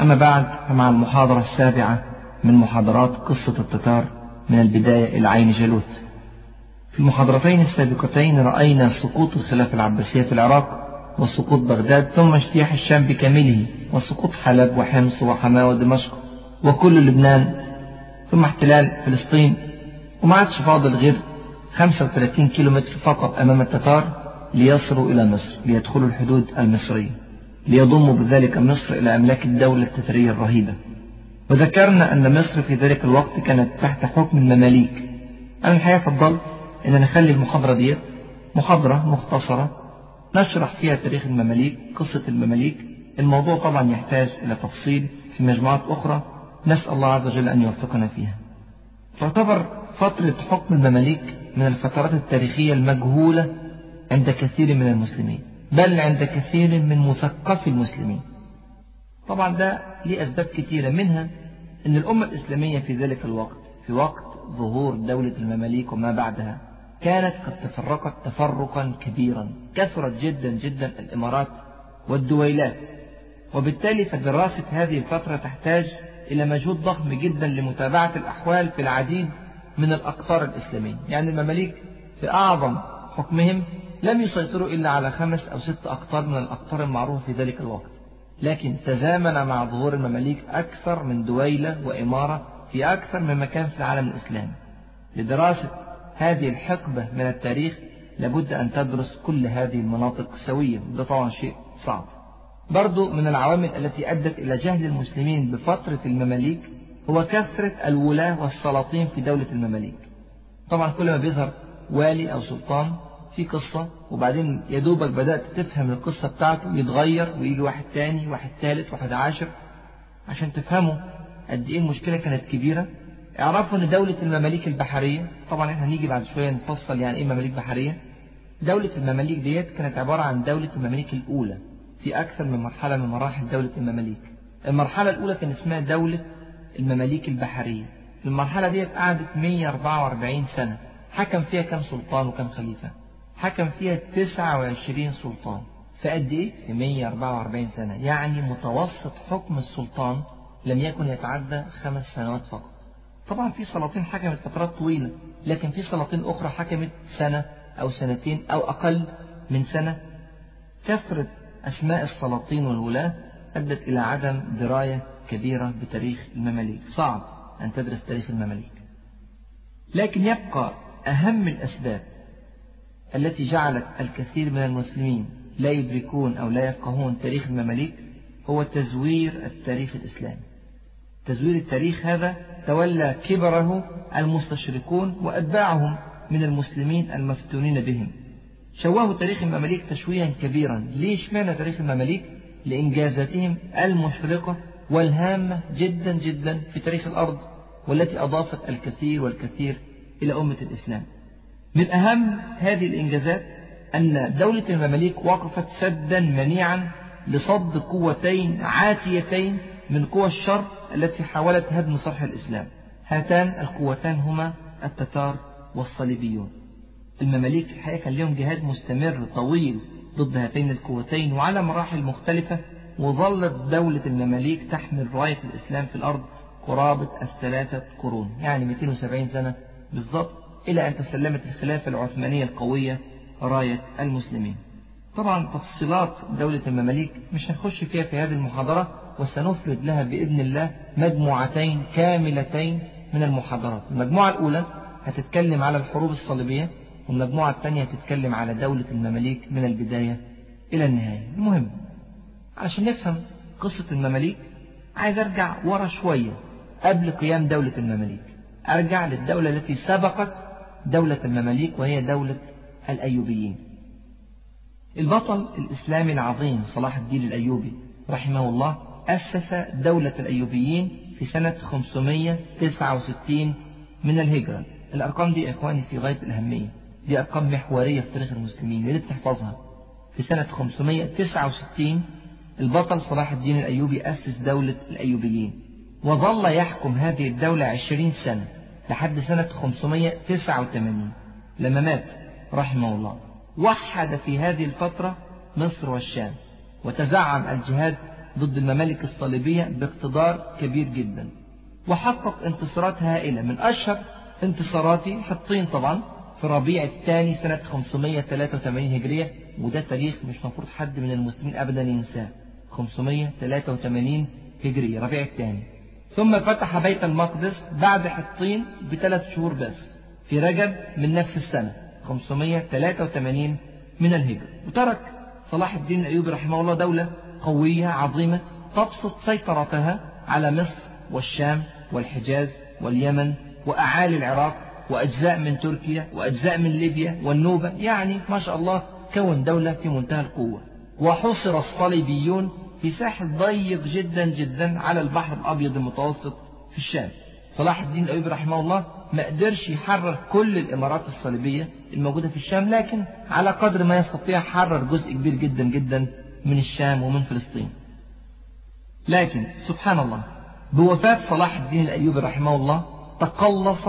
أما بعد فمع المحاضرة السابعة من محاضرات قصة التتار من البداية إلى عين جالوت. في المحاضرتين السابقتين رأينا سقوط الخلافة العباسية في العراق وسقوط بغداد ثم اجتياح الشام بكامله وسقوط حلب وحمص وحماة ودمشق وكل لبنان ثم احتلال فلسطين. وما عادش فاضل غير 35 كيلومتر فقط أمام التتار ليصلوا إلى مصر ليدخلوا الحدود المصرية. ليضموا بذلك مصر إلى أملاك الدولة التترية الرهيبة. وذكرنا أن مصر في ذلك الوقت كانت تحت حكم المماليك. أنا الحقيقة فضلت أن نخلي المحاضرة ديت محاضرة مختصرة نشرح فيها تاريخ المماليك قصة المماليك. الموضوع طبعا يحتاج إلى تفصيل في مجموعات أخرى. نسأل الله عز وجل أن يوفقنا فيها. تعتبر فترة حكم المماليك من الفترات التاريخية المجهولة عند كثير من المسلمين. بل عند كثير من مثقفي المسلمين. طبعا ده ليه أسباب كثيرة منها أن الأمة الإسلامية في ذلك الوقت في وقت ظهور دولة المماليك وما بعدها كانت قد تفرقت تفرقا كبيرا كثرت جدا جدا الإمارات والدويلات. وبالتالي فدراسة هذه الفترة تحتاج إلى مجهود ضخم جدا لمتابعة الأحوال في العديد من الأقطار الإسلامية. يعني المماليك في أعظم حكمهم لم يسيطروا إلا على خمس أو ست أقطار من الأقطار المعروفة في ذلك الوقت. لكن تزامن مع ظهور المماليك أكثر من دويلة وإمارة في أكثر من مكان في العالم الإسلامي. لدراسة هذه الحقبة من التاريخ لابد أن تدرس كل هذه المناطق سويا. ده طبعا شيء صعب. برضو من العوامل التي أدت إلى جهل المسلمين بفترة المماليك هو كثرة الولاة والسلاطين في دولة المماليك. طبعا كل ما بيظهر والي أو سلطان في قصة وبعدين يدوبك بدأت تفهم القصة بتاعته يتغير ويجي واحد تاني واحد ثالث واحد عاشر عشان تفهموا قد إيه المشكلة كانت كبيرة. اعرفوا إن دولة المماليك البحرية طبعا إحنا هنيجي بعد شوية نفصل يعني إيه مماليك بحرية. دولة المماليك ديت كانت عبارة عن دولة المماليك الأولى في أكثر من مرحلة من مراحل دولة المماليك. المرحلة الأولى كان اسمها دولة المماليك البحرية. المرحلة ديت قعدت 144 سنة. حكم فيها كم سلطان وكم خليفة. حكم فيها 29 سلطان. فقد إيه؟ في 144 سنة. يعني متوسط حكم السلطان لم يكن يتعدى خمس سنوات فقط. طبعا في سلاطين حكمت فترات طويلة لكن في سلاطين أخرى حكمت سنة أو سنتين أو أقل من سنة. كثرة أسماء السلاطين والولاة أدت إلى عدم دراية كبيرة بتاريخ المماليك. صعب أن تدرس تاريخ المماليك. لكن يبقى أهم الأسباب التي جعلت الكثير من المسلمين لا يدركون أو لا يفقهون تاريخ المماليك هو تزوير التاريخ الإسلامي. تزوير التاريخ هذا تولى كبره المستشرقون وأتباعهم من المسلمين المفتونين بهم. شوهوا تاريخ المماليك تشويها كبيرا. ليش معنى تاريخ المماليك؟ لإنجازاتهم المشرقة والهامة جدا جدا في تاريخ الأرض والتي أضافت الكثير والكثير إلى أمة الإسلام. من أهم هذه الإنجازات أن دولة المماليك وقفت سدا منيعا لصد قوتين عاتيتين من قوى الشر التي حاولت هدم صرح الإسلام. هاتان القوتان هما التتار والصليبيون. المماليك الحقيقة كان لهم جهاد مستمر طويل ضد هاتين القوتين وعلى مراحل مختلفة وظلت دولة المماليك تحمل راية الإسلام في الأرض قرابة الثلاثة قرون يعني 270 سنة بالضبط إلى أن تسلمت الخلافة العثمانية القوية راية المسلمين. طبعا تفصيلات دولة المماليك مش هنخش فيها في هذه المحاضرة وسنفرد لها بإذن الله مجموعتين كاملتين من المحاضرات. المجموعة الأولى هتتكلم على الحروب الصليبية والمجموعة الثانية هتتكلم على دولة المماليك من البداية إلى النهاية. المهم عشان نفهم قصة المماليك عايز أرجع ورا شوية قبل قيام دولة المماليك. أرجع للدولة التي سبقت دولة المماليك وهي دولة الأيوبيين. البطل الإسلامي العظيم صلاح الدين الأيوبي رحمه الله أسس دولة الأيوبيين في سنة 569 من الهجرة. الأرقام دي إخواني في غاية الأهمية. دي أرقام محورية في تاريخ المسلمين. يا ريت في سنة 569 البطل صلاح الدين الأيوبي أسس دولة الأيوبيين. وظل يحكم هذه الدولة عشرين سنة. لحد سنة 589 لما مات رحمه الله. وحد في هذه الفترة مصر والشام وتزعم الجهاد ضد الممالك الصليبية باقتدار كبير جدا. وحقق انتصارات هائلة من أشهر انتصاراته حطين طبعا في ربيع الثاني سنة 583 هجرية وده تاريخ مش مفروض حد من المسلمين أبدا ينساه. 583 هجرية ربيع الثاني. ثم فتح بيت المقدس بعد حطين بثلاث شهور بس في رجب من نفس السنة 583 من الهجرة. وترك صلاح الدين الأيوبي رحمه الله دولة قوية عظيمة تبسط سيطرتها على مصر والشام والحجاز واليمن وأعالي العراق وأجزاء من تركيا وأجزاء من ليبيا والنوبة يعني ما شاء الله كون دولة في منتهى القوة. وحصر الصليبيون في ساحل ضيق جدا جدا على البحر الأبيض المتوسط في الشام. صلاح الدين الأيوبي رحمه الله ما قدرش يحرر كل الإمارات الصليبية الموجودة في الشام لكن على قدر ما يستطيع حرر جزء كبير جدا جدا من الشام ومن فلسطين. لكن سبحان الله بوفاة صلاح الدين الأيوبي رحمه الله تقلص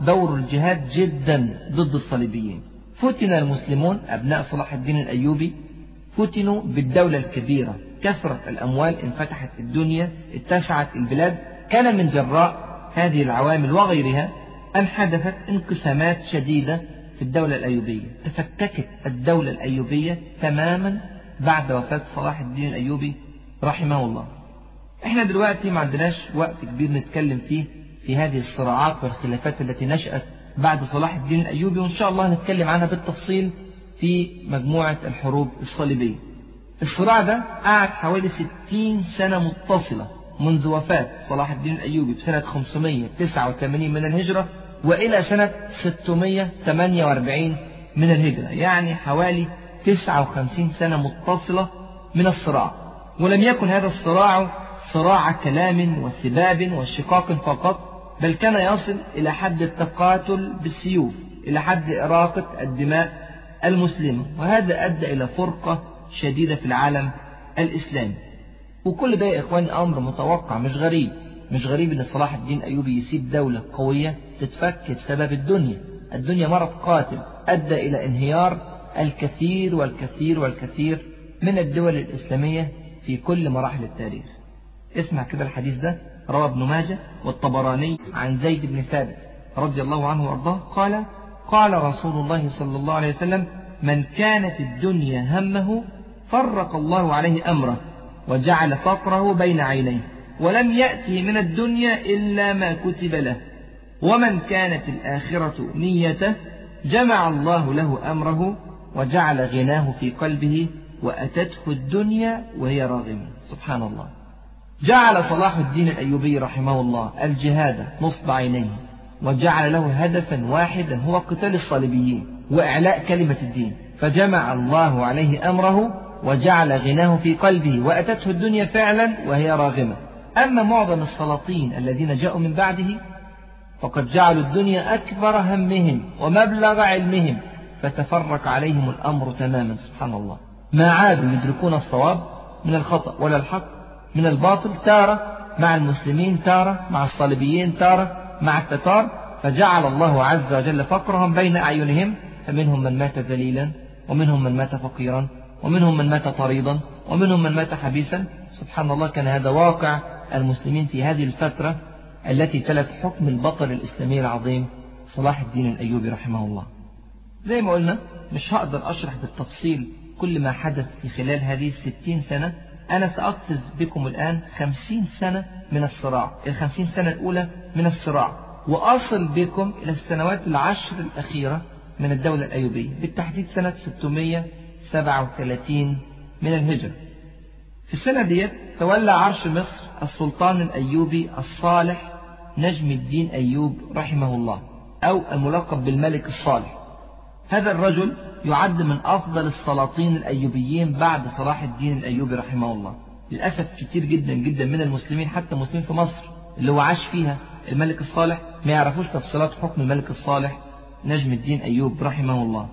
دور الجهاد جدا ضد الصليبيين. فتن المسلمون أبناء صلاح الدين الأيوبي فتنوا بالدولة الكبيرة كثرة الأموال انفتحت الدنيا اتسعت البلاد. كان من جراء هذه العوامل وغيرها أن حدثت انقسامات شديدة في الدولة الأيوبية. تفككت الدولة الأيوبية تماما بعد وفاة صلاح الدين الأيوبي رحمه الله. إحنا دلوقتي ما عندناش وقت كبير نتكلم فيه في هذه الصراعات والخلافات التي نشأت بعد صلاح الدين الأيوبي وإن شاء الله نتكلم عنها بالتفصيل في مجموعة الحروب الصليبية. الصراع ده قعد حوالي 60 سنة متصلة منذ وفاة صلاح الدين الأيوبي بسنة 589 من الهجرة وإلى سنة 648 من الهجرة يعني حوالي 59 سنة متصلة من الصراع. ولم يكن هذا الصراع صراع كلام وسباب وشقاق فقط بل كان يصل إلى حد التقاتل بالسيوف إلى حد إراقة الدماء المسلمة. وهذا أدى إلى فرقة شديدة في العالم الإسلامي. وكل ده يا إخواني أمر متوقع مش غريب. مش غريب إن صلاح الدين أيوبي يسيب دولة قوية تتفك بسبب الدنيا. الدنيا مرض قاتل أدى إلى انهيار الكثير والكثير والكثير من الدول الإسلامية في كل مراحل التاريخ. اسمع كده الحديث ده روى ابن ماجه والطبراني عن زيد بن ثابت رضي الله عنه وأرضاه قال قال رسول الله صلى الله عليه وسلم من كانت الدنيا همه فرق الله عليه أمره وجعل فقره بين عينيه ولم يأته من الدنيا إلا ما كتب له. ومن كانت الآخرة نيته جمع الله له أمره وجعل غناه في قلبه وأتته الدنيا وهي راغمة. سبحان الله. جعل صلاح الدين الأيوبي رحمه الله الجهاد نصب عينيه وجعل له هدفا واحدا هو قتال الصليبيين وإعلاء كلمة الدين. فجمع الله عليه أمره وجعل غناه في قلبه وأتته الدنيا فعلا وهي راغمة. أما معظم السلاطين الذين جاءوا من بعده فقد جعلوا الدنيا أكبر همهم ومبلغ علمهم فتفرق عليهم الأمر تماما سبحان الله. ما عادوا يدركون الصواب من الخطأ ولا الحق من الباطل تارة مع المسلمين تارة مع الصليبيين تارة مع التتار. فجعل الله عز وجل فقرهم بين أعينهم فمنهم من مات ذليلا ومنهم من مات فقيرا. ومنهم من مات طريضا ومنهم من مات حبيسا. سبحان الله كان هذا واقع المسلمين في هذه الفترة التي تلت حكم البطل الإسلامي العظيم صلاح الدين الأيوبي رحمه الله. زي ما قلنا مش هقدر أشرح بالتفصيل كل ما حدث في خلال هذه الستين سنة. أنا سأقفز بكم الآن خمسين سنة من الصراع الخمسين سنة الأولى من الصراع. وأصل بكم إلى السنوات العشر الأخيرة من الدولة الأيوبية. بالتحديد سنة 637 من الهجرة. في السنة ديت تولى عرش مصر السلطان الأيوبي الصالح نجم الدين أيوب رحمه الله أو الملقب بالملك الصالح. هذا الرجل يعد من أفضل السلاطين الأيوبيين بعد صلاح الدين الأيوبي رحمه الله. للأسف كتير جدا جدا من المسلمين حتى مسلمين في مصر اللي هو عاش فيها الملك الصالح ما يعرفوش تفصيلات حكم الملك الصالح نجم الدين أيوب رحمه الله.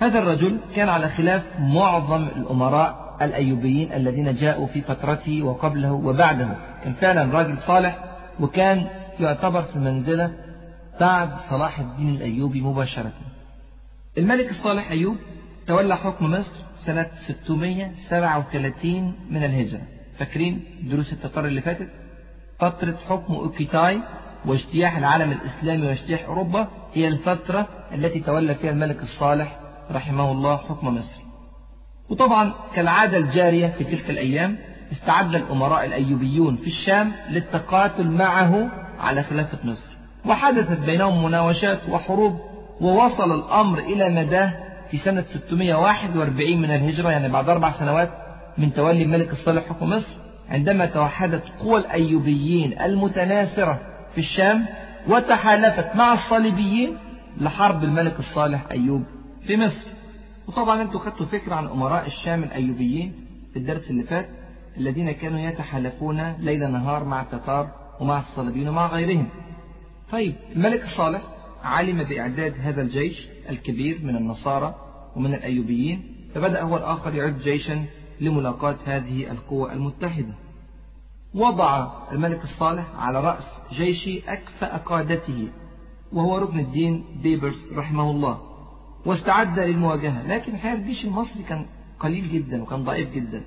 هذا الرجل كان على خلاف معظم الأمراء الأيوبيين الذين جاءوا في فترته وقبله وبعده. كان فعلا راجل صالح وكان يعتبر في المنزلة بعد صلاح الدين الأيوبي مباشرة. الملك الصالح أيوب تولى حكم مصر سنة 637 من الهجرة. فاكرين دروس التتار اللي فاتت؟ فترة حكم أوكيتاي واجتياح العالم الإسلامي واجتياح أوروبا هي الفترة التي تولى فيها الملك الصالح رحمه الله حكم مصر. وطبعا كالعادة الجارية في تلك الأيام استعد الأمراء الأيوبيون في الشام للتقاتل معه على خلافة مصر. وحدثت بينهم مناوشات وحروب ووصل الأمر إلى مداه في سنة 641 من الهجرة يعني بعد أربع سنوات من تولي الملك الصالح حكم مصر. عندما توحدت قوى الأيوبيين المتناثرة في الشام وتحالفت مع الصليبيين لحرب الملك الصالح أيوب. في مصر. وطبعا أنتوا خدتوا فكرة عن أمراء الشام الأيوبيين في الدرس اللي فات الذين كانوا يتحالفون ليل نهار مع التتار ومع الصليبيين ومع غيرهم. طيب الملك الصالح علم بإعداد هذا الجيش الكبير من النصارى ومن الأيوبيين فبدأ هو الآخر يعد جيشا لملاقاة هذه القوى المتحدة. وضع الملك الصالح على رأس جيش أكفأ قادته وهو ركن الدين بيبرس رحمه الله. واستعد للمواجهة. لكن الحقيقة الجيش المصري كان قليل جدا وكان ضعيف جدا.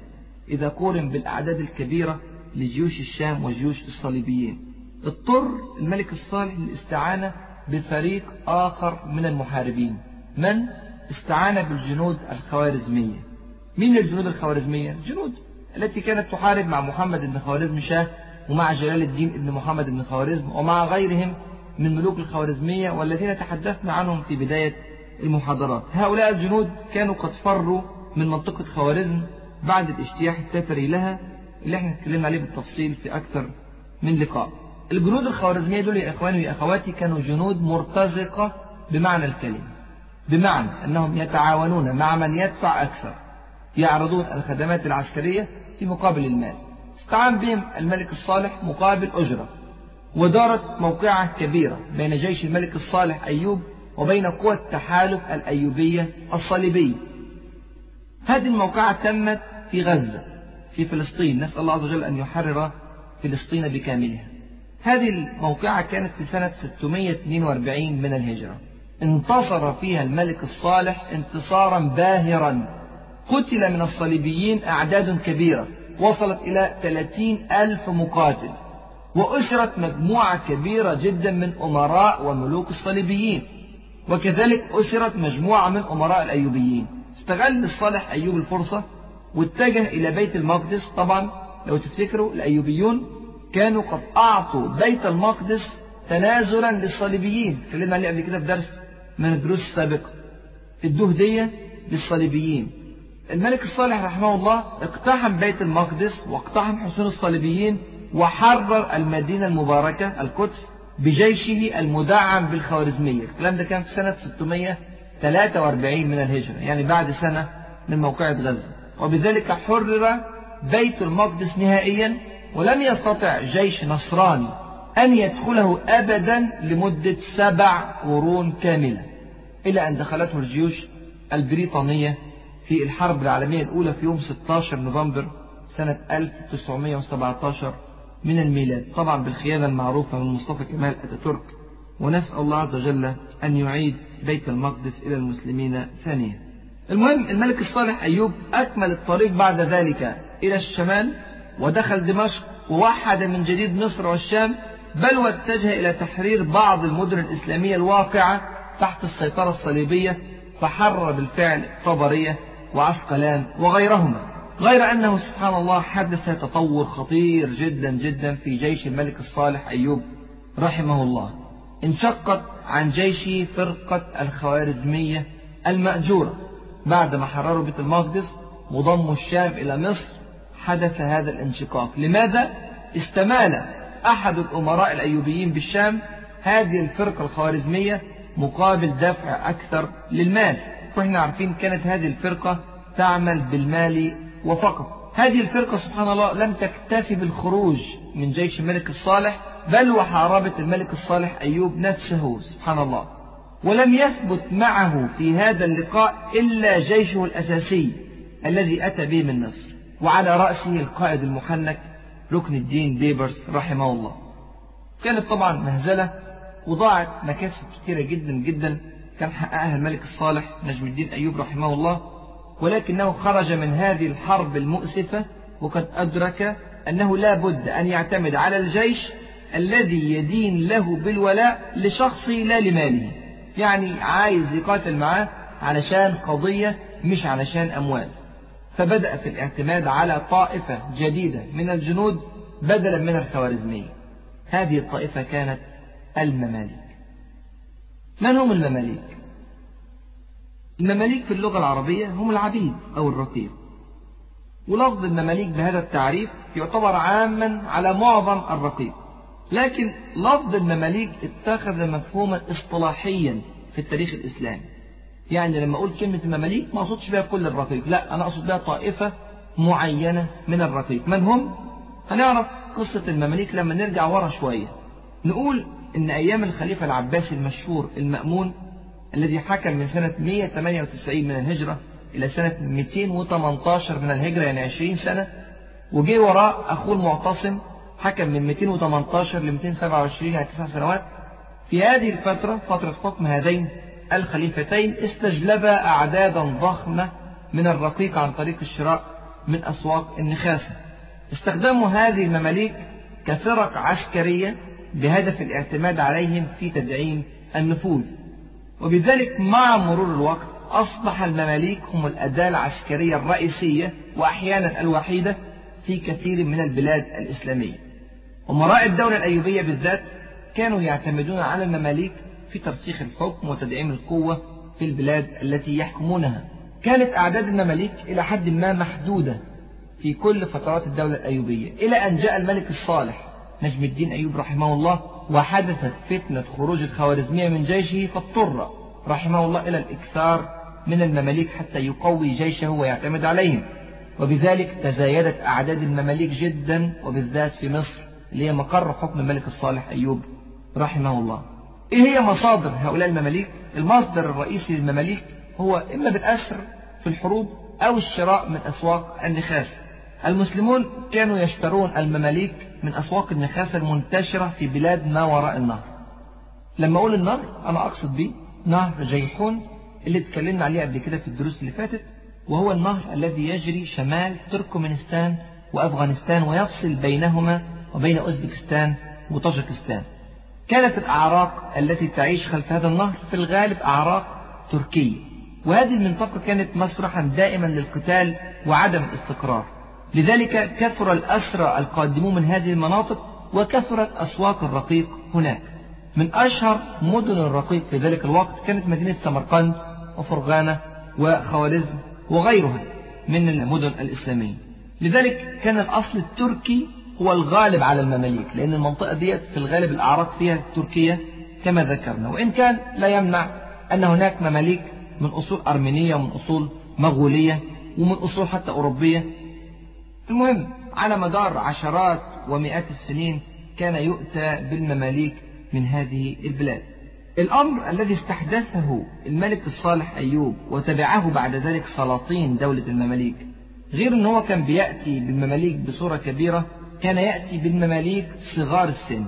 إذا قورن بالأعداد الكبيرة لجيوش الشام وجيوش الصليبيين. اضطر الملك الصالح للاستعانة بفريق آخر من المحاربين. من؟ استعان بالجنود الخوارزمية. مين الجنود الخوارزمية؟ الجنود التي كانت تحارب مع محمد بن خوارزم شاه ومع جلال الدين بن محمد بن خوارزم ومع غيرهم من ملوك الخوارزمية والذين تحدثنا عنهم في بداية المحاضرات. هؤلاء الجنود كانوا قد فروا من منطقة خوارزم بعد الاجتياح التتري لها اللي إحنا اتكلمنا عليه بالتفصيل في أكثر من لقاء. الجنود الخوارزمية دول يا إخواني ويا أخواتي كانوا جنود مرتزقة بمعنى الكلمة. بمعنى أنهم يتعاونون مع من يدفع أكثر يعرضون الخدمات العسكرية في مقابل المال. استعان بهم الملك الصالح مقابل أجرة ودارت موقعة كبيرة بين جيش الملك الصالح أيوب وبين قوى التحالف الأيوبية الصليبية. هذه الموقعة تمت في غزة في فلسطين. نسأل الله عز وجل أن يحرر فلسطين بكاملها. هذه الموقعة كانت في سنة 642 من الهجرة. انتصر فيها الملك الصالح انتصارا باهرا. قتل من الصليبيين أعداد كبيرة. وصلت إلى 30 ألف مقاتل. وأسرت مجموعة كبيرة جدا من أمراء وملوك الصليبيين. وكذلك أسرت مجموعة من أمراء الأيوبيين. استغل الصالح أيوب الفرصة واتجه إلى بيت المقدس. طبعا لو تفتكروا الأيوبيون كانوا قد أعطوا بيت المقدس تنازلا للصليبيين. اتكلمنا عليه قبل كده في درس من الدروس السابقة ادوه هدية للصليبيين. الملك الصالح رحمه الله اقتحم بيت المقدس واقتحم حصون الصليبيين وحرر المدينة المباركة القدس بجيشه المدعم بالخوارزمية. الكلام ده كان في سنة 643 من الهجرة يعني بعد سنة من موقعة غزة. وبذلك حرر بيت المقدس نهائيا ولم يستطع جيش نصراني أن يدخله أبدا لمدة سبع قرون كاملة إلى أن دخلته الجيوش البريطانية في الحرب العالمية الأولى في يوم 16 نوفمبر سنة 1917 من الميلاد. طبعا بالخيانة المعروفة من مصطفى كمال أتاتورك. ونسأل الله عز وجل أن يعيد بيت المقدس إلى المسلمين ثانيا. المهم الملك الصالح أيوب أكمل الطريق بعد ذلك إلى الشمال ودخل دمشق ووحد من جديد مصر والشام بل واتجه إلى تحرير بعض المدن الإسلامية الواقعة تحت السيطرة الصليبية فحرر بالفعل طبرية وعسقلان وغيرهما. غير أنه سبحان الله حدث تطور خطير جدا جدا في جيش الملك الصالح أيوب رحمه الله. انشقت عن جيشه فرقة الخوارزمية المأجورة. بعد ما حرروا بيت المقدس وضموا الشام إلى مصر حدث هذا الانشقاق. لماذا؟ استمال أحد الأمراء الأيوبيين بالشام هذه الفرقة الخوارزمية مقابل دفع أكثر للمال. وإحنا عارفين كانت هذه الفرقة تعمل بالمال وفقط هذه الفرقة سبحان الله لم تكتفي بالخروج من جيش الملك الصالح بل وحاربت الملك الصالح أيوب نفسه سبحان الله. ولم يثبت معه في هذا اللقاء إلا جيشه الأساسي الذي أتى به من مصر وعلى رأسه القائد المحنك ركن الدين بيبرس رحمه الله. كانت طبعا مهزلة وضاعت مكاسب كثيرة جدا جدا كان حققها الملك الصالح نجم الدين أيوب رحمه الله. ولكنه خرج من هذه الحرب المؤسفة وقد أدرك أنه لا بد أن يعتمد على الجيش الذي يدين له بالولاء لشخصه لا لماله. يعني عايز يقاتل معاه علشان قضية مش علشان أموال. فبدأ في الاعتماد على طائفة جديدة من الجنود بدلا من الخوارزمية. هذه الطائفة كانت المماليك. من هم المماليك؟ المماليك في اللغة العربية هم العبيد أو الرقيق. ولفظ المماليك بهذا التعريف يعتبر عاما على معظم الرقيق. لكن لفظ المماليك اتخذ مفهوما اصطلاحيا في التاريخ الإسلامي. يعني لما أقول كلمة المماليك ما أقصدش بها كل الرقيق. لا أنا أقصد بها طائفة معينة من الرقيق. من هم؟ هنعرف قصة المماليك لما نرجع ورا شوية. نقول إن أيام الخليفة العباسي المشهور المأمون الذي حكم من سنة 198 من الهجرة إلى سنة 218 من الهجرة يعني 20 سنة وجي وراء أخوه المعتصم حكم من 218 ل 227 يعني 9 سنوات. في هذه الفترة فترة حكم هذين الخليفتين استجلبا أعدادا ضخمة من الرقيق عن طريق الشراء من أسواق النخاسة. استخدموا هذه المماليك كفرق عسكرية بهدف الاعتماد عليهم في تدعيم النفوذ. وبذلك مع مرور الوقت أصبح المماليك هم الأداة العسكرية الرئيسية وأحيانا الوحيدة في كثير من البلاد الإسلامية. أمراء الدولة الأيوبية بالذات كانوا يعتمدون على المماليك في ترسيخ الحكم وتدعيم القوة في البلاد التي يحكمونها. كانت أعداد المماليك إلى حد ما محدودة في كل فترات الدولة الأيوبية إلى أن جاء الملك الصالح نجم الدين أيوب رحمه الله وحدثت فتنة خروج الخوارزمية من جيشه فاضطر رحمه الله إلى الإكثار من المماليك حتى يقوي جيشه ويعتمد عليهم. وبذلك تزايدت أعداد المماليك جدا وبالذات في مصر اللي هي مقر حكم الملك الصالح أيوب رحمه الله. إيه هي مصادر هؤلاء المماليك؟ المصدر الرئيسي للمماليك هو إما بالأسر في الحروب أو الشراء من أسواق النخاس. المسلمون كانوا يشترون المماليك من أسواق النخاسة المنتشرة في بلاد ما وراء النهر. لما أقول النهر أنا أقصد به نهر جيحون اللي اتكلمنا عليه قبل كده في الدروس اللي فاتت وهو النهر الذي يجري شمال تركمانستان وأفغانستان ويفصل بينهما وبين أوزبكستان وطاجكستان. كانت الأعراق التي تعيش خلف هذا النهر في الغالب أعراق تركية وهذه المنطقة كانت مسرحا دائما للقتال وعدم الاستقرار لذلك كثر الأسرى القادمون من هذه المناطق وكثرت أسواق الرقيق هناك. من أشهر مدن الرقيق في ذلك الوقت كانت مدينة سمرقند وفرغانة وخوارزم وغيرها من المدن الإسلامية. لذلك كان الأصل التركي هو الغالب على المماليك لأن المنطقة ديت في الغالب الأعراق فيها تركية كما ذكرنا. وإن كان لا يمنع أن هناك مماليك من أصول أرمينية ومن أصول مغولية ومن أصول حتى أوروبية. المهم على مدار عشرات ومئات السنين كان يؤتى بالمماليك من هذه البلاد. الأمر الذي استحدثه الملك الصالح أيوب وتبعه بعد ذلك سلاطين دولة المماليك غير أنه هو كان بيأتي بالمماليك بصورة كبيرة كان يأتي بالمماليك صغار السن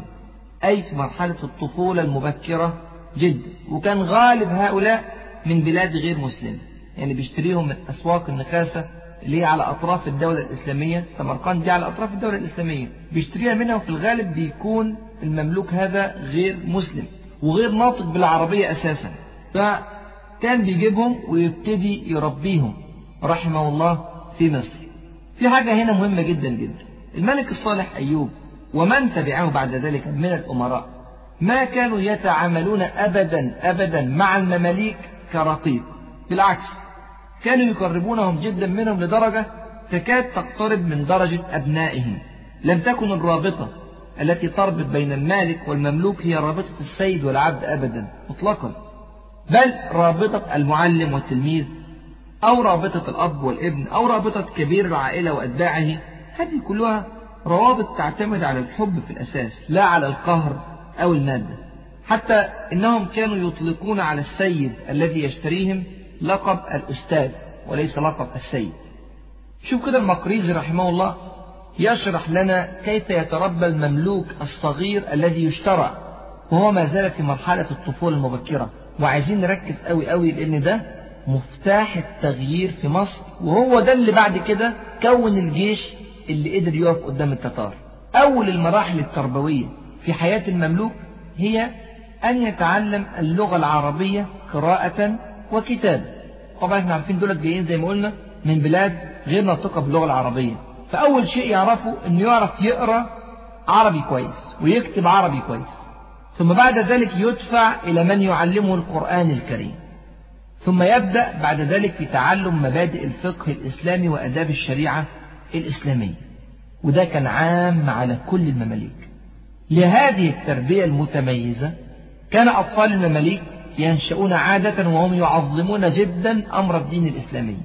أي في مرحلة الطفولة المبكرة جدا وكان غالب هؤلاء من بلاد غير مسلمة يعني بيشتريهم من أسواق النخاسة اللي هي على أطراف الدولة الإسلامية سمرقند دي على أطراف الدولة الإسلامية. بيشتريها منها وفي الغالب بيكون المملوك هذا غير مسلم وغير ناطق بالعربية أساسا. فكان بيجيبهم ويبتدي يربيهم رحمه الله في مصر. في حاجة هنا مهمة جدا جدا. الملك الصالح أيوب ومن تبعه بعد ذلك من الأمراء ما كانوا يتعاملون أبدا أبدا مع المماليك كرقيق. بالعكس كانوا يقربونهم جدا منهم لدرجة تكاد تقترب من درجة أبنائهم. لم تكن الرابطة التي تربط بين المالك والمملوك هي رابطة السيد والعبد أبدا مطلقا. بل رابطة المعلم والتلميذ أو رابطة الأب والابن أو رابطة كبير العائلة وأتباعه. هذه كلها روابط تعتمد على الحب في الأساس لا على القهر أو المادة. حتى إنهم كانوا يطلقون على السيد الذي يشتريهم لقب الأستاذ وليس لقب السيد. شوف كده المقريزي رحمه الله يشرح لنا كيف يتربى المملوك الصغير الذي يشترى وهو ما زال في مرحلة الطفولة المبكرة. وعايزين نركز قوي قوي لأن ده مفتاح التغيير في مصر وهو ده اللي بعد كده كون الجيش اللي قدر يقف قدام التتار. أول المراحل التربوية في حياة المملوك هي أن يتعلم اللغة العربية قراءة وكتابة. طبعا إحنا عارفين دولت جايين زي ما قلنا من بلاد غير ناطقة باللغة العربية. فأول شيء يعرفه أنه يعرف يقرأ عربي كويس ويكتب عربي كويس. ثم بعد ذلك يدفع إلى من يعلمه القرآن الكريم. ثم يبدأ بعد ذلك في تعلم مبادئ الفقه الإسلامي وأداب الشريعة الإسلامية. وده كان عام على كل المماليك. لهذه التربية المتميزة كان أطفال المماليك ينشؤون عادة وهم يعظمون جدا أمر الدين الإسلامي.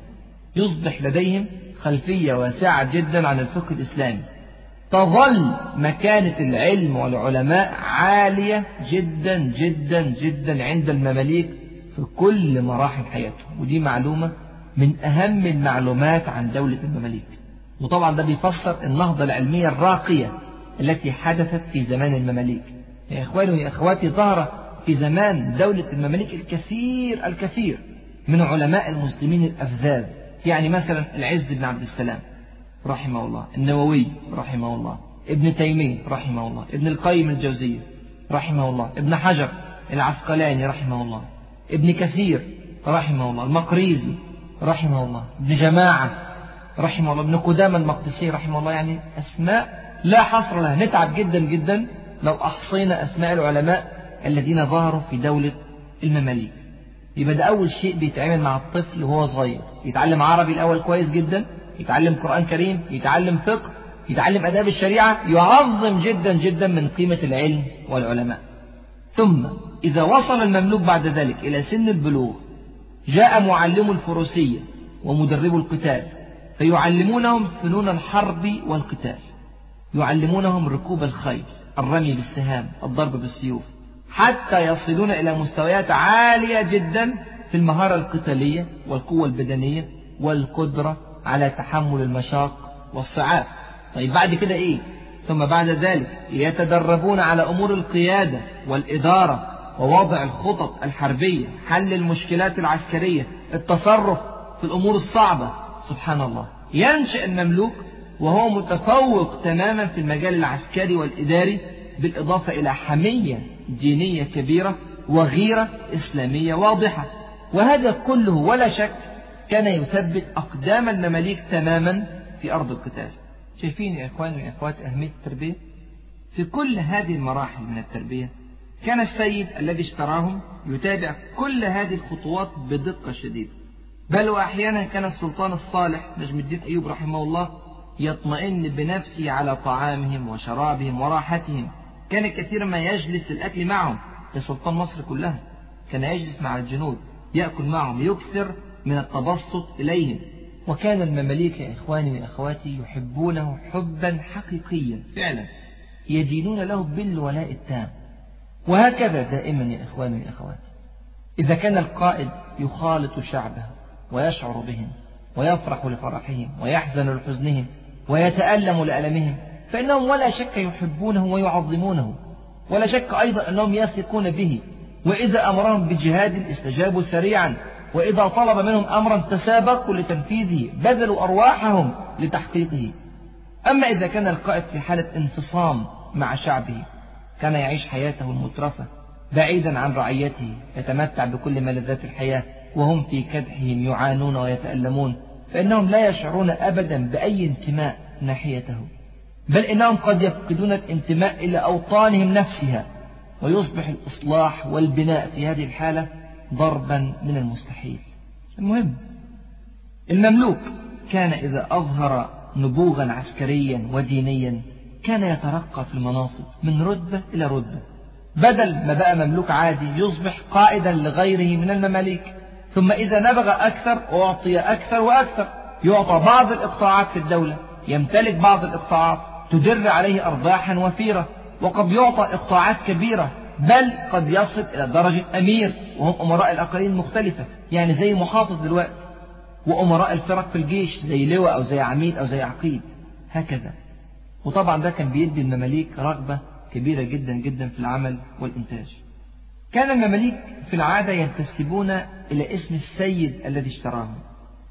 يصبح لديهم خلفية واسعة جدا عن الفقه الإسلامي. تظل مكانة العلم والعلماء عالية جدا جدا جدا عند المماليك في كل مراحل حياتهم. ودي معلومة من أهم المعلومات عن دولة المماليك. وطبعا ده بيفسر النهضة العلمية الراقية التي حدثت في زمان المماليك. يا إخواني ويا أخواتي ظهر في زمان دولة المماليك الكثير الكثير من علماء المسلمين الأفذاذ. يعني مثلا العز بن عبد السلام رحمه الله النووي رحمه الله ابن تيمية رحمه الله ابن القيم الجوزية رحمه الله ابن حجر العسقلاني رحمه الله ابن كثير رحمه الله المقريزي رحمه الله ابن جماعة رحمه الله ابن قدامة المقدسي رحمه الله يعني أسماء لا حصر لها. نتعب جدا جدا لو أحصينا أسماء العلماء الذين ظهروا في دولة المماليك. يبقى ده أول شيء بيتعمل مع الطفل وهو صغير. يتعلم عربي الأول كويس جدا يتعلم قرآن كريم يتعلم فقه يتعلم أداب الشريعة يعظم جدا جدا من قيمة العلم والعلماء. ثم إذا وصل المملوك بعد ذلك إلى سن البلوغ جاء معلم الفروسية ومدرب القتال فيعلمونهم فنون الحرب والقتال يعلمونهم ركوب الخيل الرمي بالسهام الضرب بالسيوف. حتى يصلون إلى مستويات عالية جدا في المهارة القتالية والقوة البدنية والقدرة على تحمل المشاق والصعاب. طيب بعد كده إيه؟ ثم بعد ذلك يتدربون على أمور القيادة والإدارة ووضع الخطط الحربية حل المشكلات العسكرية التصرف في الأمور الصعبة. سبحان الله. ينشأ المملوك وهو متفوق تماما في المجال العسكري والإداري بالإضافة إلى حمية دينية كبيرة وغيرة إسلامية واضحة. وهذا كله ولا شك كان يثبت أقدام المماليك تماما في أرض القتال. شايفين يا إخواني ويا أخواتي أهمية التربية؟ في كل هذه المراحل من التربية كان السيد الذي اشتراهم يتابع كل هذه الخطوات بدقة شديدة. بل وأحيانا كان السلطان الصالح نجم الدين أيوب رحمه الله يطمئن بنفسه على طعامهم وشرابهم وراحتهم. كان كثيرا ما يجلس للأكل معهم كسلطان مصر كلها كان يجلس مع الجنود يأكل معهم يكثر من التبسط إليهم. وكان المماليك يا إخواني وأخواتي يحبونه حبا حقيقيا فعلا يدينون له بالولاء التام. وهكذا دائما يا إخواني وأخواتي إذا كان القائد يخالط شعبه ويشعر بهم ويفرح لفرحهم ويحزن لحزنهم ويتألم لألمهم فإنهم ولا شك يحبونه ويعظمونه. ولا شك أيضا أنهم يثقون به. وإذا أمرهم بجهاد استجابوا سريعا. وإذا طلب منهم أمرا تسابقوا لتنفيذه بذلوا أرواحهم لتحقيقه. أما إذا كان القائد في حالة انفصام مع شعبه كان يعيش حياته المترفة بعيدا عن رعيته يتمتع بكل ملذات الحياة وهم في كدحهم يعانون ويتألمون فإنهم لا يشعرون أبدا بأي انتماء ناحيته. بل إنهم قد يفقدون الانتماء إلى أوطانهم نفسها ويصبح الإصلاح والبناء في هذه الحالة ضربا من المستحيل. المهم المملوك كان إذا أظهر نبوغا عسكريا ودينيا كان يترقى في المناصب من رتبة إلى رتبة. بدل ما بقى مملوك عادي يصبح قائدا لغيره من المماليك ثم إذا نبغ أكثر أعطي أكثر وأكثر. يعطى بعض الإقطاعات في الدولة يمتلك بعض الإقطاعات تدر عليه أرباحا وفيرة وقد يعطى إقطاعات كبيرة بل قد يصل إلى درجة أمير وهم أمراء الأقاليم مختلفة يعني زي محافظ دلوقتي وأمراء الفرق في الجيش زي لواء أو زي عميد أو زي عقيد هكذا. وطبعا ده كان بيدي المماليك رغبة كبيرة جدا جدا في العمل والإنتاج. كان المماليك في العادة ينتسبون إلى اسم السيد الذي اشتراهم.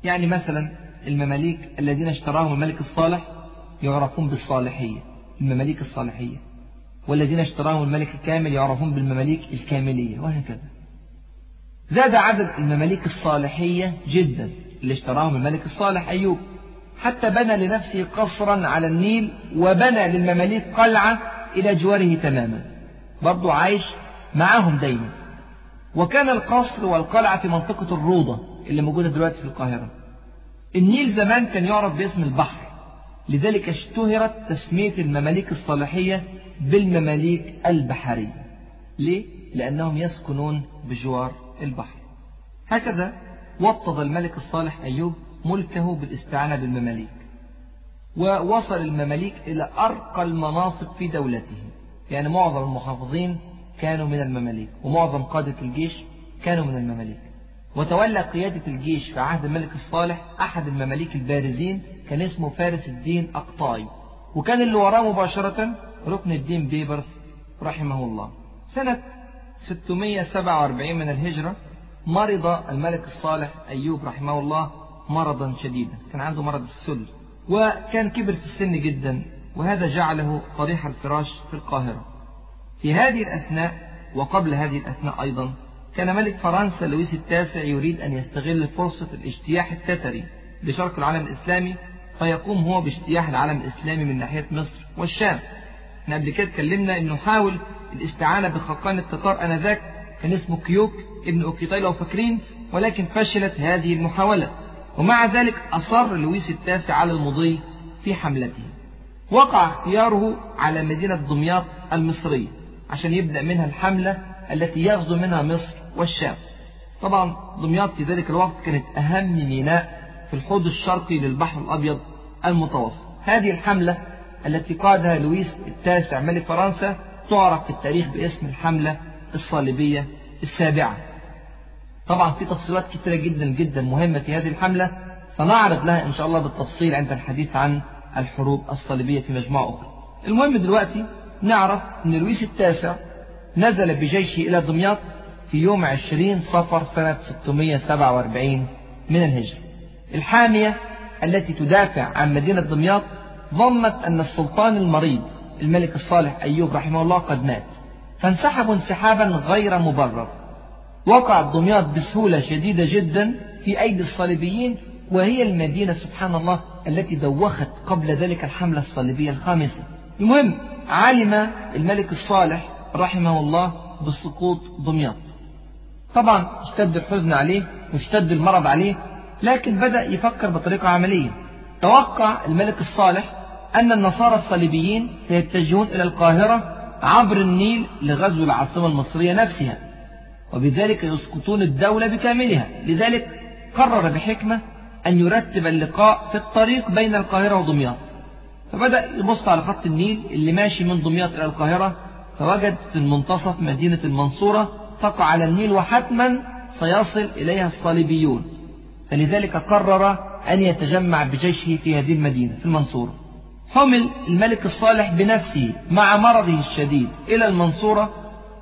يعني مثلا المماليك الذين اشتراهم الملك الصالح يعرفون بالصالحية المماليك الصالحية. والذين اشتراهم الملك الكامل يعرفون بالمماليك الكاملية وهكذا. زاد عدد المماليك الصالحية جدا. اللي اشتراهم الملك الصالح أيوب. حتى بنى لنفسه قصرا على النيل وبنى للمماليك قلعة إلى جواره تماما. برضو عايش معاهم دايما. وكان القصر والقلعة في منطقة الروضة اللي موجودة دلوقتي في القاهرة. النيل زمان كان يعرف باسم البحر. لذلك اشتهرت تسمية المماليك الصالحية بالمماليك البحرية. ليه؟ لأنهم يسكنون بجوار البحر. هكذا وطد الملك الصالح أيوب ملكه بالاستعانة بالمماليك ووصل المماليك إلى أرقى المناصب في دولته. يعني معظم المحافظين كانوا من المماليك ومعظم قادة الجيش كانوا من المماليك. وتولى قيادة الجيش في عهد الملك الصالح أحد المماليك البارزين كان اسمه فارس الدين أقطاي وكان اللي وراه مباشرة ركن الدين بيبرس رحمه الله. سنة 647 من الهجرة مرض الملك الصالح أيوب رحمه الله مرضا شديدا. كان عنده مرض السل. وكان كبر في السن جدا. وهذا جعله طريح الفراش في القاهرة. في هذه الأثناء وقبل هذه الأثناء أيضا كان ملك فرنسا لويس التاسع يريد أن يستغل فرصة الاجتياح التتري لشرق العالم الإسلامي فيقوم هو باجتياح العالم الإسلامي من ناحية مصر والشام. إحنا قبل كده اتكلمنا إنه حاول الاستعانة بخقان التتار آنذاك كان اسمه كيوك ابن اوكيتاي لو فاكرين ولكن فشلت هذه المحاولة ومع ذلك أصر لويس التاسع على المضي في حملته. وقع اختياره على مدينة دمياط المصرية عشان يبدأ منها الحملة التي يغزو منها مصر والشام. طبعا دمياط في ذلك الوقت كانت أهم ميناء في الحوض الشرقي للبحر الأبيض المتوسط. هذه الحملة التي قادها لويس التاسع ملك فرنسا تعرف في التاريخ باسم الحملة الصليبية السابعة. طبعا في تفصيلات كثيرة جدا جدا مهمة في هذه الحملة سنعرض لها إن شاء الله بالتفصيل عند الحديث عن الحروب الصليبية في مجموعة أخرى. المهم دلوقتي نعرف أن لويس التاسع نزل بجيشه إلى دمياط في يوم 20 صفر سنة 647 من الهجرة. الحامية التي تدافع عن مدينة دمياط ظنت أن السلطان المريض الملك الصالح أيوب رحمه الله قد مات فانسحبوا انسحابا غير مبرر. وقعت دمياط بسهولة شديدة جدا في أيدي الصليبيين وهي المدينة سبحان الله التي دوخت قبل ذلك الحملة الصليبية الخامسة. المهم علم الملك الصالح رحمه الله بسقوط دمياط. طبعا اشتد الحزن عليه واشتد المرض عليه لكن بدأ يفكر بطريقة عملية. توقع الملك الصالح أن النصارى الصليبيين سيتجهون إلى القاهرة عبر النيل لغزو العاصمة المصرية نفسها وبذلك يسقطون الدولة بكاملها. لذلك قرر بحكمة أن يرتب اللقاء في الطريق بين القاهرة ودمياط. فبدأ يبص على خط النيل اللي ماشي من دمياط إلى القاهرة فوجد في المنتصف مدينة المنصورة تقع على النيل وحتما سيصل إليها الصليبيون. فلذلك قرر أن يتجمع بجيشه في هذه المدينة في المنصورة. حمل الملك الصالح بنفسه مع مرضه الشديد إلى المنصورة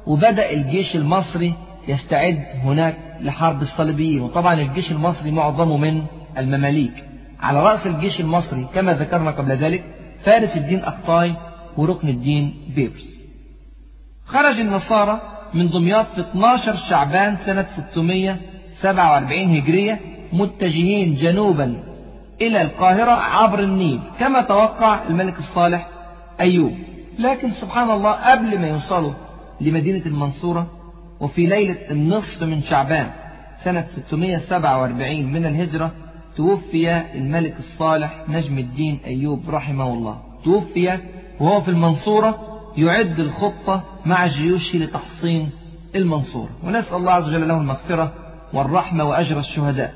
وبدأ الجيش المصري يستعد هناك لحرب الصليبيين. وطبعا الجيش المصري معظمه من المماليك. على رأس الجيش المصري كما ذكرنا قبل ذلك فارس الدين أقطاي وركن الدين بيبرس خرج النصارى من دمياط في 12 شعبان سنة 647 هجرية متجهين جنوبا إلى القاهرة عبر النيل كما توقع الملك الصالح أيوب. لكن سبحان الله قبل ما يوصلوا لمدينة المنصورة وفي ليلة النصف من شعبان سنة 647 من الهجرة توفي الملك الصالح نجم الدين أيوب رحمه الله. توفي وهو في المنصورة يعد الخطة مع جيوشه لتحصين المنصورة. ونسأل الله عز وجل له المغفرة والرحمة وأجر الشهداء.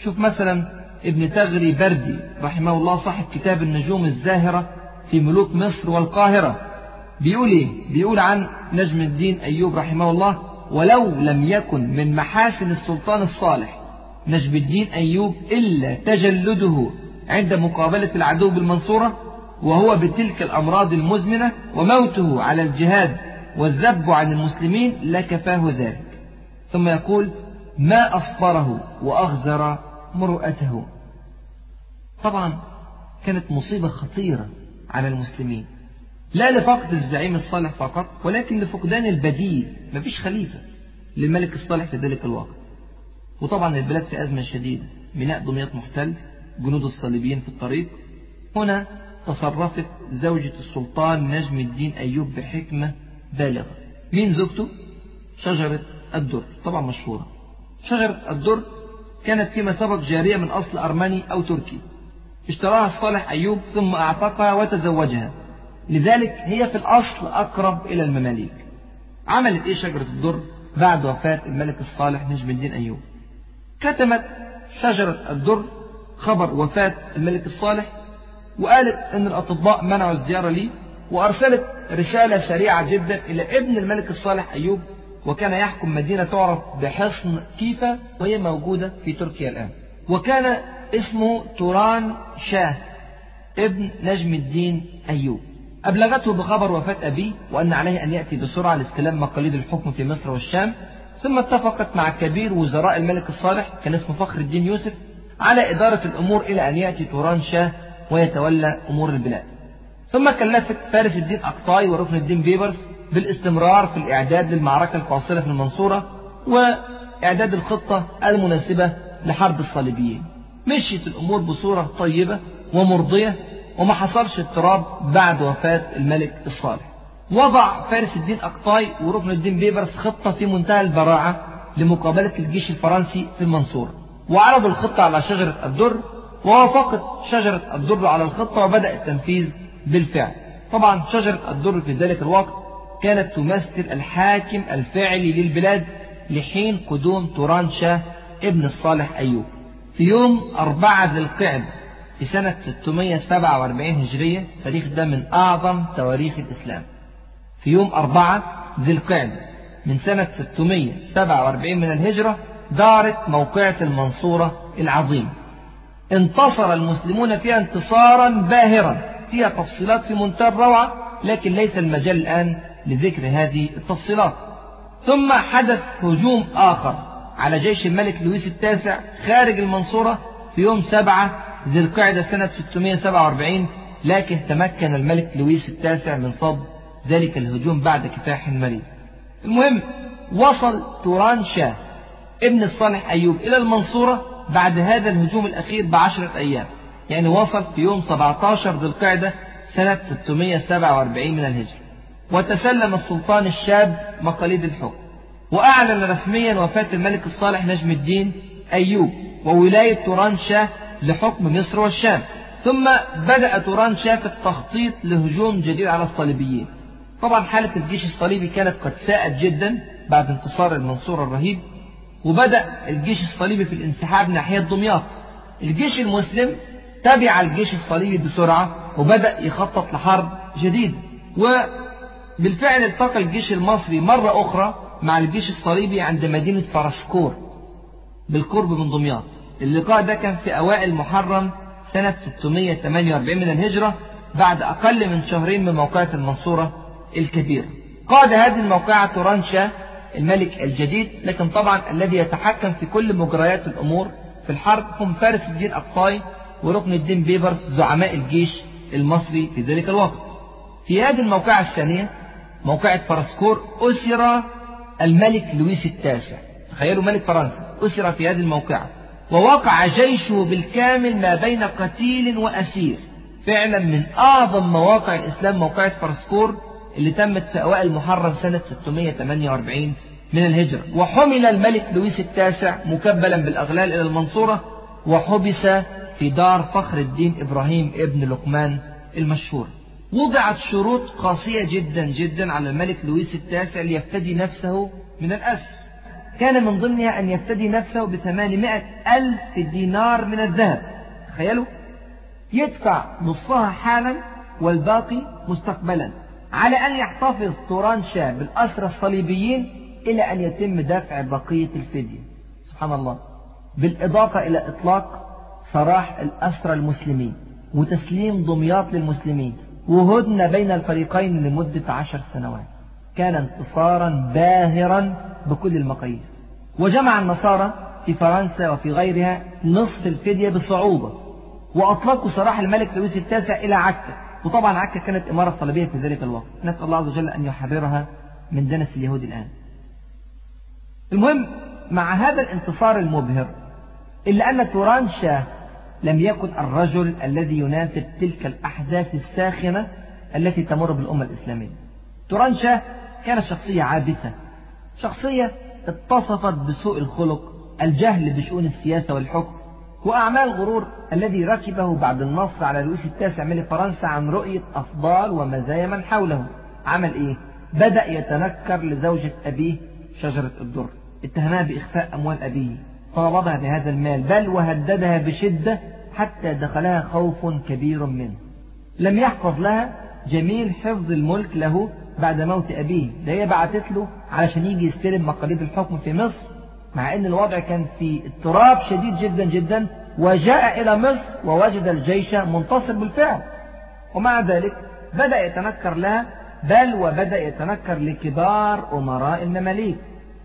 شوف مثلا ابن تغري بردي رحمه الله صاحب كتاب النجوم الزاهرة في ملوك مصر والقاهرة. بيقول إيه؟ بيقول عن نجم الدين أيوب رحمه الله ولو لم يكن من محاسن السلطان الصالح نجم الدين أيوب إلا تجلده عند مقابلة العدو بالمنصورة وهو بتلك الأمراض المزمنة وموته على الجهاد والذب عن المسلمين لكفاه ذلك. ثم يقول ما أصبره وأغزر مروءته. طبعا كانت مصيبة خطيرة على المسلمين. لا لفقد الزعيم الصالح فقط ولكن لفقدان البديل. مفيش خليفة للملك الصالح في ذلك الوقت. وطبعا البلاد في أزمة شديدة. ميناء دمياط محتل جنود الصليبيين في الطريق. هنا تصرفت زوجة السلطان نجم الدين أيوب بحكمة بالغة. مين زوجته؟ شجرة الدر طبعا مشهورة. شجرة الدر كانت فيما سبق جارية من أصل أرمني أو تركي. اشتراها الصالح أيوب ثم أعتقها وتزوجها. لذلك هي في الأصل أقرب إلى المماليك. عملت إيه شجرة الدر بعد وفاة الملك الصالح نجم الدين أيوب؟ كتمت شجرة الدر خبر وفاة الملك الصالح وقالت أن الأطباء منعوا الزيارة لي وأرسلت رسالة سريعة جدا إلى ابن الملك الصالح أيوب وكان يحكم مدينة تعرف بحصن كيفا وهي موجودة في تركيا الآن. وكان اسمه توران شاه ابن نجم الدين أيوب. أبلغته بخبر وفاة أبيه وأن عليه أن يأتي بسرعة لاستلام مقاليد الحكم في مصر والشام ثم اتفقت مع كبير وزراء الملك الصالح كان اسمه فخر الدين يوسف على إدارة الأمور إلى أن يأتي توران شاه ويتولى أمور البلاد. ثم كلفت فارس الدين أقطاي وركن الدين بيبرس بالاستمرار في الإعداد للمعركة الفاصلة في المنصورة وإعداد الخطة المناسبة لحرب الصليبيين. مشيت الأمور بصورة طيبة ومرضية وما حصلش اضطراب بعد وفاة الملك الصالح. وضع فارس الدين أقطاي وركن الدين بيبرس خطة في منتهى البراعة لمقابلة الجيش الفرنسي في المنصورة. وعرضوا الخطة على شجرة الدر ووافقت شجرة الدر على الخطة وبدأ التنفيذ بالفعل. طبعا شجرة الدر في ذلك الوقت كانت تمثل الحاكم الفعلي للبلاد لحين قدوم توران شاه ابن الصالح أيوب. في يوم أربعة ذي القعدة في سنة 647 هجرية تاريخ ده من أعظم تواريخ الإسلام. في يوم أربعة ذي القعدة من سنة 647 من الهجرة دارت موقعة المنصورة العظيم. انتصر المسلمون فيها انتصارا باهرا. فيها تفصيلات في منتهى الروعة لكن ليس المجال الآن لذكر هذه التفصيلات. ثم حدث هجوم آخر على جيش الملك لويس التاسع خارج المنصورة في يوم سبعة ذي القعدة سنة 647 لكن تمكن الملك لويس التاسع من صد ذلك الهجوم بعد كفاح مريض. المهم وصل توران شاه ابن الصالح أيوب إلى المنصورة بعد هذا الهجوم الأخير بعشرة أيام. يعني وصل في يوم 17 ذي القعدة سنة 647 من الهجرة. وتسلم السلطان الشاب مقاليد الحكم. وأعلن رسميا وفاة الملك الصالح نجم الدين أيوب وولاية توران شاه لحكم مصر والشام. ثم بدأ توران شاه في التخطيط لهجوم جديد على الصليبيين. طبعا حالة الجيش الصليبي كانت قد ساءت جدا بعد انتصار المنصور الرهيب وبدأ الجيش الصليبي في الانسحاب ناحية دمياط. الجيش المسلم تبع الجيش الصليبي بسرعة وبدأ يخطط لحرب جديدة وبالفعل التقى الجيش المصري مرة أخرى مع الجيش الصليبي عند مدينة فرسكور بالقرب من دمياط. اللقاء ده كان في أوائل محرم سنة 648 من الهجرة بعد أقل من شهرين من موقعة المنصورة الكبيرة قاد هذه الموقعة توران شاه الملك الجديد لكن طبعا الذي يتحكم في كل مجريات الأمور في الحرب هم فارس الدين أقطاي وركن الدين بيبرس زعماء الجيش المصري في ذلك الوقت. في هذه الموقعة الثانية موقعة فرسكور أسر الملك لويس التاسع. تخيلوا ملك فرنسا أسر في هذه الموقعة. ووقع جيشه بالكامل ما بين قتيل وأسير. فعلا من أعظم مواقع الإسلام موقعة فرسكور اللي تمت في أوائل محرم سنة 648 من الهجرة. وحمل الملك لويس التاسع مكبلا بالأغلال إلى المنصورة وحبس في دار فخر الدين إبراهيم ابن لقمان المشهور. وضعت شروط قاسية جدا جدا على الملك لويس التاسع ليفتدي نفسه من الأسر. كان من ضمنها أن يفتدي نفسه بثمانمائة ألف دينار من الذهب. تخيلوا؟ يدفع نصها حالا والباقي مستقبلا. على أن يحتفظ توران شاه بالأسرى الصليبيين إلى أن يتم دفع بقية الفدية. سبحان الله. بالإضافة إلى إطلاق سراح الأسرى المسلمين وتسليم دمياط للمسلمين وهدنة بين الفريقين لمدة عشر سنوات. كان انتصارا باهرا بكل المقاييس. وجمع النصارى في فرنسا وفي غيرها نصف الفدية بصعوبة وأطلقوا سراح الملك لويس التاسع إلى عكا. وطبعا عكا كانت إمارة صليبية في ذلك الوقت. نسأل الله عز وجل أن يحررها من دنس اليهود الآن. المهم مع هذا الانتصار المبهر إلا أن توران شاه لم يكن الرجل الذي يناسب تلك الأحداث الساخنة التي تمر بالأمة الإسلامية. توران شاه كانت شخصية عابثة شخصية اتصفت بسوء الخلق الجهل بشؤون السياسة والحكم وأعمال غرور الذي ركبه بعد النص على لويس التاسع ملك فرنسا عن رؤية أفضال ومزايا من حوله. عمل إيه؟ بدأ يتنكر لزوجة أبيه شجرة الدر. اتهمها بإخفاء أموال أبيه طالبها بهذا المال بل وهددها بشدة حتى دخلها خوف كبير منه. لم يحفظ لها جميل حفظ الملك له بعد موت أبيه. ده هي بعتت له علشان يجي يستلم مقاليد الحكم في مصر مع أن الوضع كان في اضطراب شديد جدا جدا وجاء إلى مصر ووجد الجيش منتصر بالفعل. ومع ذلك بدأ يتنكر لها بل وبدأ يتنكر لكبار أمراء المماليك.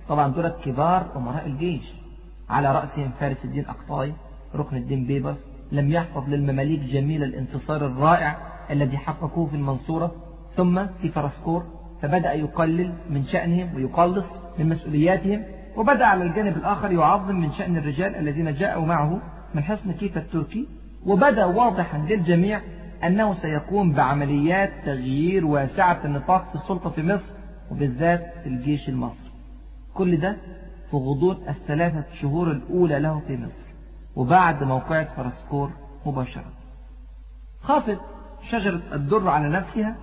طبعا دولت كبار أمراء الجيش. على رأسهم فارس الدين أقطاي ركن الدين بيبرس لم يحفظ للمماليك جميل الانتصار الرائع الذي حققوه في المنصورة. ثم في فرسكور فبدأ يقلل من شأنهم ويقلص من مسؤولياتهم وبدأ على الجانب الآخر يعظم من شأن الرجال الذين جاءوا معه من حصن كيف التركي. وبدأ واضحا للجميع أنه سيقوم بعمليات تغيير واسعة النطاق في السلطة في مصر وبالذات في الجيش المصري. كل ده في غضون الثلاثة شهور الأولى له في مصر وبعد موقعة فرسكور مباشرة. خافت شجرة الدر على نفسها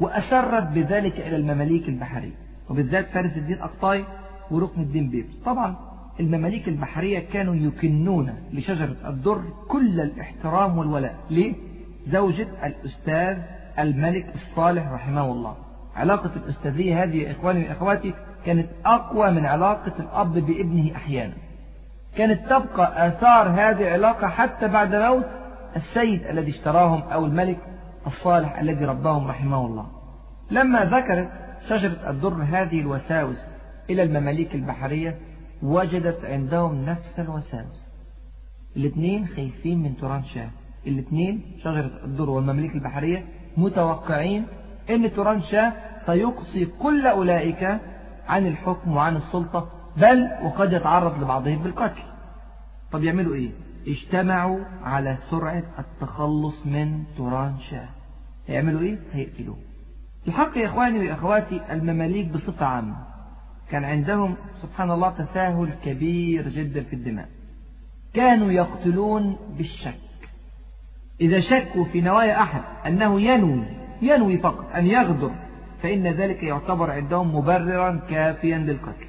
وأسرت بذلك إلى المماليك البحرية وبالذات فارس الدين أقطاي وركن الدين بيبس طبعا المماليك البحرية كانوا يكنون لشجرة الدر كل الاحترام والولاء. ليه؟ زوجة الأستاذ الملك الصالح رحمه الله. علاقة الأستاذية هذه يا إخواني وإخواتي كانت أقوى من علاقة الأب بابنه أحيانا. كانت تبقى آثار هذه العلاقة حتى بعد موت السيد الذي اشتراهم أو الملك الصالح الذي رباهم رحمه الله. لما ذكرت شجرة الدر هذه الوساوس إلى المماليك البحرية وجدت عندهم نفس الوساوس. الاثنين خايفين من توران شاه. الاثنين شجرة الدر والمماليك البحرية متوقعين إن توران شاه سيقصي كل أولئك عن الحكم وعن السلطة بل وقد يتعرض لبعضهم بالقتل. طب يعملوا إيه؟ اجتمعوا على سرعة التخلص من توران شاه. هيعملوا إيه؟ هيقتلوه. الحق يا إخواني وإخواتي المماليك بصفة عامة. كان عندهم سبحان الله تساهل كبير جدا في الدماء. كانوا يقتلون بالشك. إذا شكوا في نوايا أحد أنه ينوي ينوي فقط أن يغدر فإن ذلك يعتبر عندهم مبررا كافيا للقتل.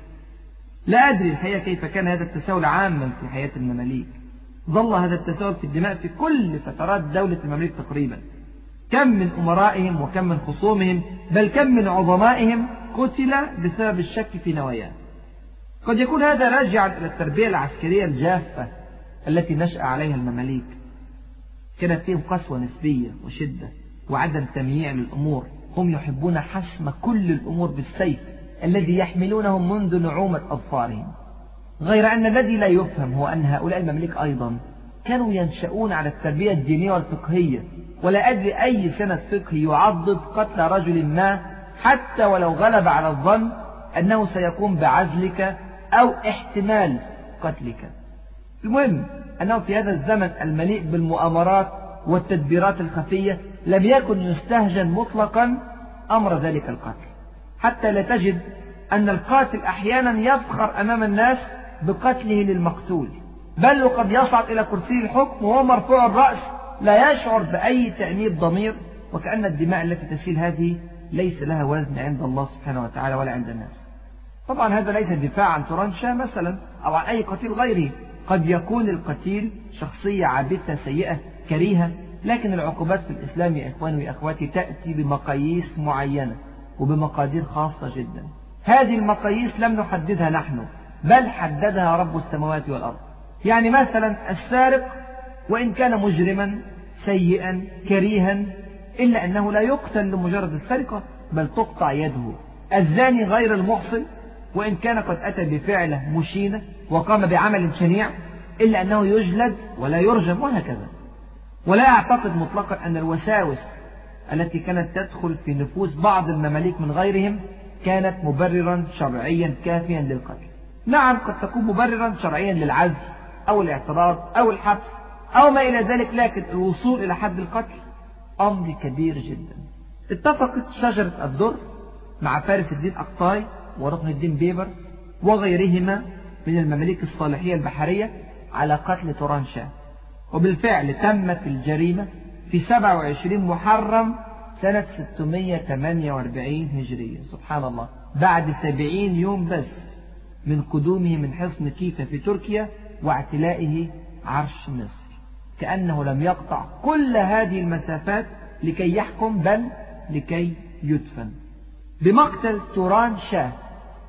لا أدري الحقيقة كيف كان هذا التساهل عاما في حياة المماليك. ظل هذا التساهل في الدماء في كل فترات دولة المماليك تقريبا. كم من أمرائهم وكم من خصومهم بل كم من عظمائهم قتل بسبب الشك في نواياه. قد يكون هذا راجعا إلى التربية العسكرية الجافة التي نشأ عليها المماليك. كانت فيهم قسوة نسبية وشدة وعدم تمييع للأمور. هم يحبون حسم كل الأمور بالسيف الذي يحملونه منذ نعومة أظفارهم غير أن الذي لا يفهم هو أن هؤلاء المماليك أيضا كانوا ينشؤون على التربية الدينية والفقهية ولا أدري أي سنة فقه يعضد قتل رجل ما حتى ولو غلب على الظن أنه سيقوم بعزلك أو احتمال قتلك. المهم أنه في هذا الزمن المليء بالمؤامرات والتدبيرات الخفية لم يكن يستهجن مطلقا أمر ذلك القتل حتى لا تجد أن القاتل أحيانا يفخر أمام الناس بقتله للمقتول. بل وقد يصعد إلى كرسي الحكم وهو مرفوع الرأس لا يشعر بأي تأنيب ضمير وكأن الدماء التي تسيل هذه ليس لها وزن عند الله سبحانه وتعالى ولا عند الناس. طبعا هذا ليس دفاع عن تورانشا مثلا أو عن أي قتيل غيره. قد يكون القتيل شخصية عابثة سيئة كريهة لكن العقوبات في الإسلام يا إخواني وأخواتي تأتي بمقاييس معينة وبمقادير خاصة جدا. هذه المقاييس لم نحددها نحن بل حددها رب السماوات والأرض. يعني مثلا السارق وإن كان مجرما سيئا كريها إلا أنه لا يقتل لمجرد السرقة بل تقطع يده. الزاني غير المحصن وإن كان قد أتى بفعلة مشينة وقام بعمل شنيع إلا أنه يجلد ولا يرجم وهكذا. ولا أعتقد مطلقا أن الوساوس التي كانت تدخل في نفوس بعض المماليك من غيرهم كانت مبررا شرعيا كافيا للقتل. نعم قد تكون مبررا شرعيا للعزل أو الاعتراض أو الحبس أو ما إلى ذلك لكن الوصول إلى حد القتل أمر كبير جدا. اتفقت شجرة الدر مع فارس الدين أقطاي وركن الدين بيبرس وغيرهما من المماليك الصالحية البحرية على قتل تورانشا وبالفعل تمت الجريمة في 27 محرم سنة 648 هجرية. سبحان الله. بعد 70 يوم بس من قدومه من حصن كيفا في تركيا واعتلائه عرش مصر. كأنه لم يقطع كل هذه المسافات لكي يحكم بل لكي يدفن. بمقتل توران شاه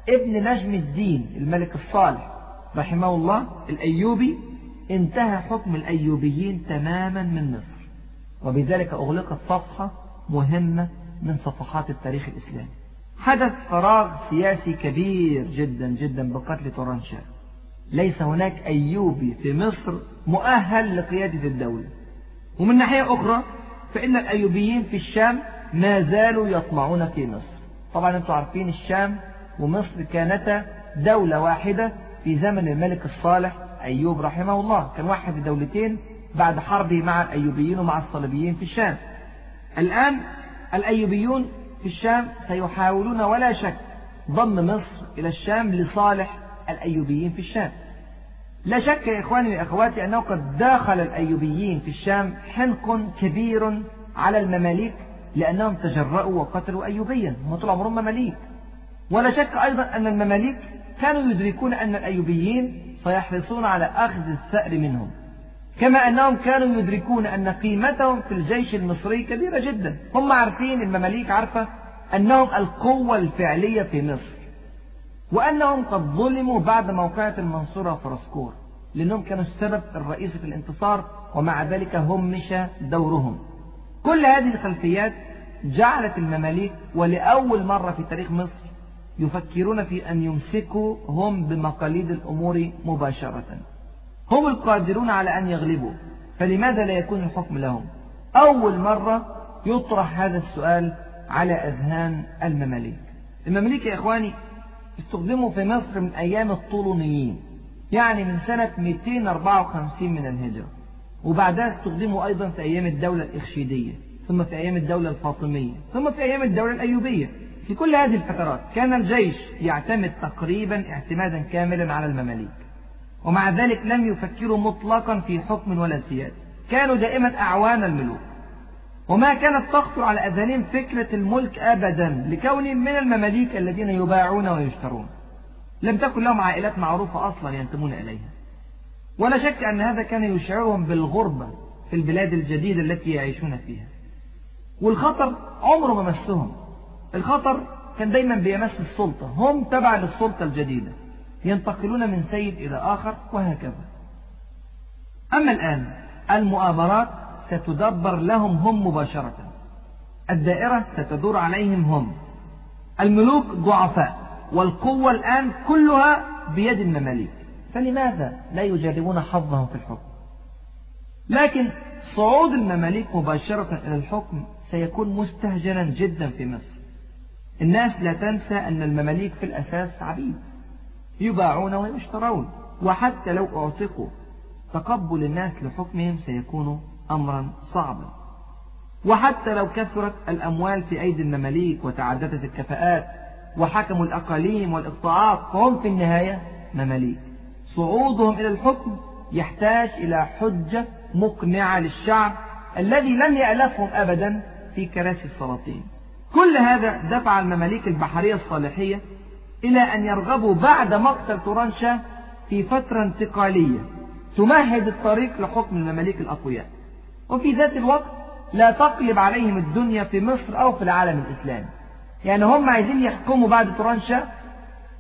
ابن نجم الدين الملك الصالح رحمه الله الأيوبي انتهى حكم الأيوبيين تماما من مصر. وبذلك أغلقت صفحة مهمة من صفحات التاريخ الإسلامي. حدث فراغ سياسي كبير جدا جدا بقتل تورانشاه. ليس هناك أيوبي في مصر مؤهل لقيادة الدولة. ومن ناحية أخرى فإن الأيوبيين في الشام ما زالوا يطمعون في مصر. طبعا أنتم عارفين الشام ومصر كانتا دولة واحدة في زمن الملك الصالح أيوب رحمه الله. كان واحد الدولتين بعد حربه مع الأيوبيين ومع الصليبيين في الشام. الآن الأيوبيون في الشام سيحاولون ولا شك ضم مصر إلى الشام لصالح الأيوبيين في الشام. لا شك يا إخواني وأخواتي أنه قد داخل الأيوبيين في الشام حنق كبير على المماليك لأنهم تجرؤوا وقتلوا أيوبيا. هم طول عمرهم مماليك. ولا شك أيضا أن المماليك كانوا يدركون أن الأيوبيين سيحرصون على أخذ الثأر منهم. كما أنهم كانوا يدركون أن قيمتهم في الجيش المصري كبيرة جدا. هم عارفين المماليك عارفة أنهم القوة الفعلية في مصر. وأنهم قد ظلموا بعد موقعة المنصورة وفرسكور لأنهم كانوا السبب الرئيسي في الانتصار ومع ذلك همش دورهم. كل هذه الخلفيات جعلت المماليك ولأول مرة في تاريخ مصر يفكرون في أن يمسكوا هم بمقاليد الأمور مباشرة. هم القادرون على أن يغلبوا فلماذا لا يكون الحكم لهم؟ أول مرة يطرح هذا السؤال على أذهان المماليك. المماليك يا إخواني استخدموا في مصر من أيام الطولونيين يعني من سنة 254 من الهجرة. وبعدها استخدموا أيضا في أيام الدولة الإخشيدية ثم في أيام الدولة الفاطمية ثم في أيام الدولة الأيوبية. في كل هذه الفترات كان الجيش يعتمد تقريبا اعتمادا كاملا على المماليك ومع ذلك لم يفكروا مطلقا في حكم ولا سيادة. كانوا دائما أعوان الملوك. وما كانت تخطر على أذهانهم فكرة الملك أبدا لكونهم من المماليك الذين يباعون ويشترون. لم تكن لهم عائلات معروفة أصلا ينتمون إليها. ولا شك أن هذا كان يشعرهم بالغربة في البلاد الجديدة التي يعيشون فيها. والخطر عمره ما مسهم. الخطر كان دايما بيمس السلطة هم تبع للسلطة الجديدة ينتقلون من سيد إلى آخر وهكذا. أما الآن المؤامرات ستدبر لهم هم مباشرة. الدائرة ستدور عليهم هم. الملوك ضعفاء والقوة الآن كلها بيد المماليك. فلماذا لا يجربون حظهم في الحكم؟ لكن صعود المماليك مباشرة إلى الحكم سيكون مستهجنا جدا في مصر. الناس لا تنسى أن المماليك في الأساس عبيد يباعون ويشترون وحتى لو أعتقوا تقبل الناس لحكمهم سيكون أمرا صعبا. وحتى لو كثرت الأموال في أيدي المماليك وتعددت الكفاءات وحكموا الأقاليم والإقطاعات فهم في النهاية مماليك. صعودهم إلى الحكم يحتاج إلى حجة مقنعة للشعب الذي لم يألفهم أبدا في كراسي السلاطين. كل هذا دفع المماليك البحرية الصالحية إلى أن يرغبوا بعد مقتل تورانشاه في فترة انتقالية تمهد الطريق لحكم المماليك الأقوياء. وفي ذات الوقت لا تقلب عليهم الدنيا في مصر أو في العالم الإسلامي. يعني هم عايزين يحكموا بعد تورانشاه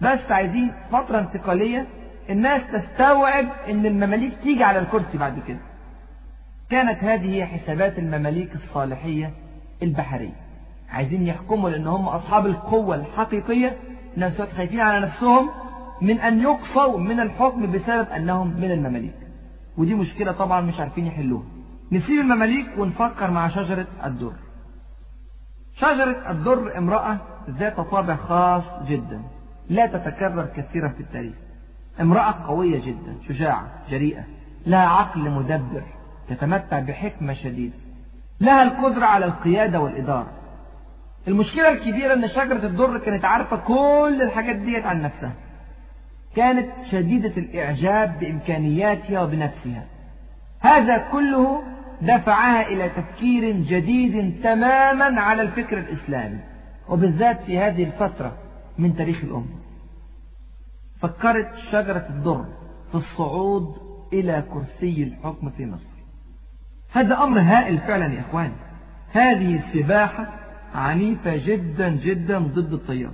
بس عايزين فترة انتقالية الناس تستوعب إن المماليك تيجي على الكرسي بعد كده. كانت هذه حسابات المماليك الصالحية البحرية. عايزين يحكموا لأن هم أصحاب القوة الحقيقية ناس خايفين على نفسهم من أن يقصوا من الحكم بسبب أنهم من المماليك. ودي مشكلة طبعا مش عارفين يحلوها. نسيب المماليك ونفكر مع شجرة الدر. شجرة الدر امرأة ذات طابع خاص جدا لا تتكرر كثيرا في التاريخ. امرأة قوية جدا شجاعة جريئة لها عقل مدبر تتمتع بحكمة شديدة لها القدرة على القيادة والإدارة. المشكلة الكبيرة أن شجرة الدر كانت عارفة كل الحاجات ديت عن نفسها. كانت شديدة الإعجاب بإمكانياتها وبنفسها. هذا كله دفعها إلى تفكير جديد تماما على الفكر الإسلامي وبالذات في هذه الفترة من تاريخ الأمة. فكرت شجرة الدر في الصعود إلى كرسي الحكم في مصر. هذا أمر هائل فعلا يا إخواني هذه سباحة عنيفة جدا جدا ضد التيار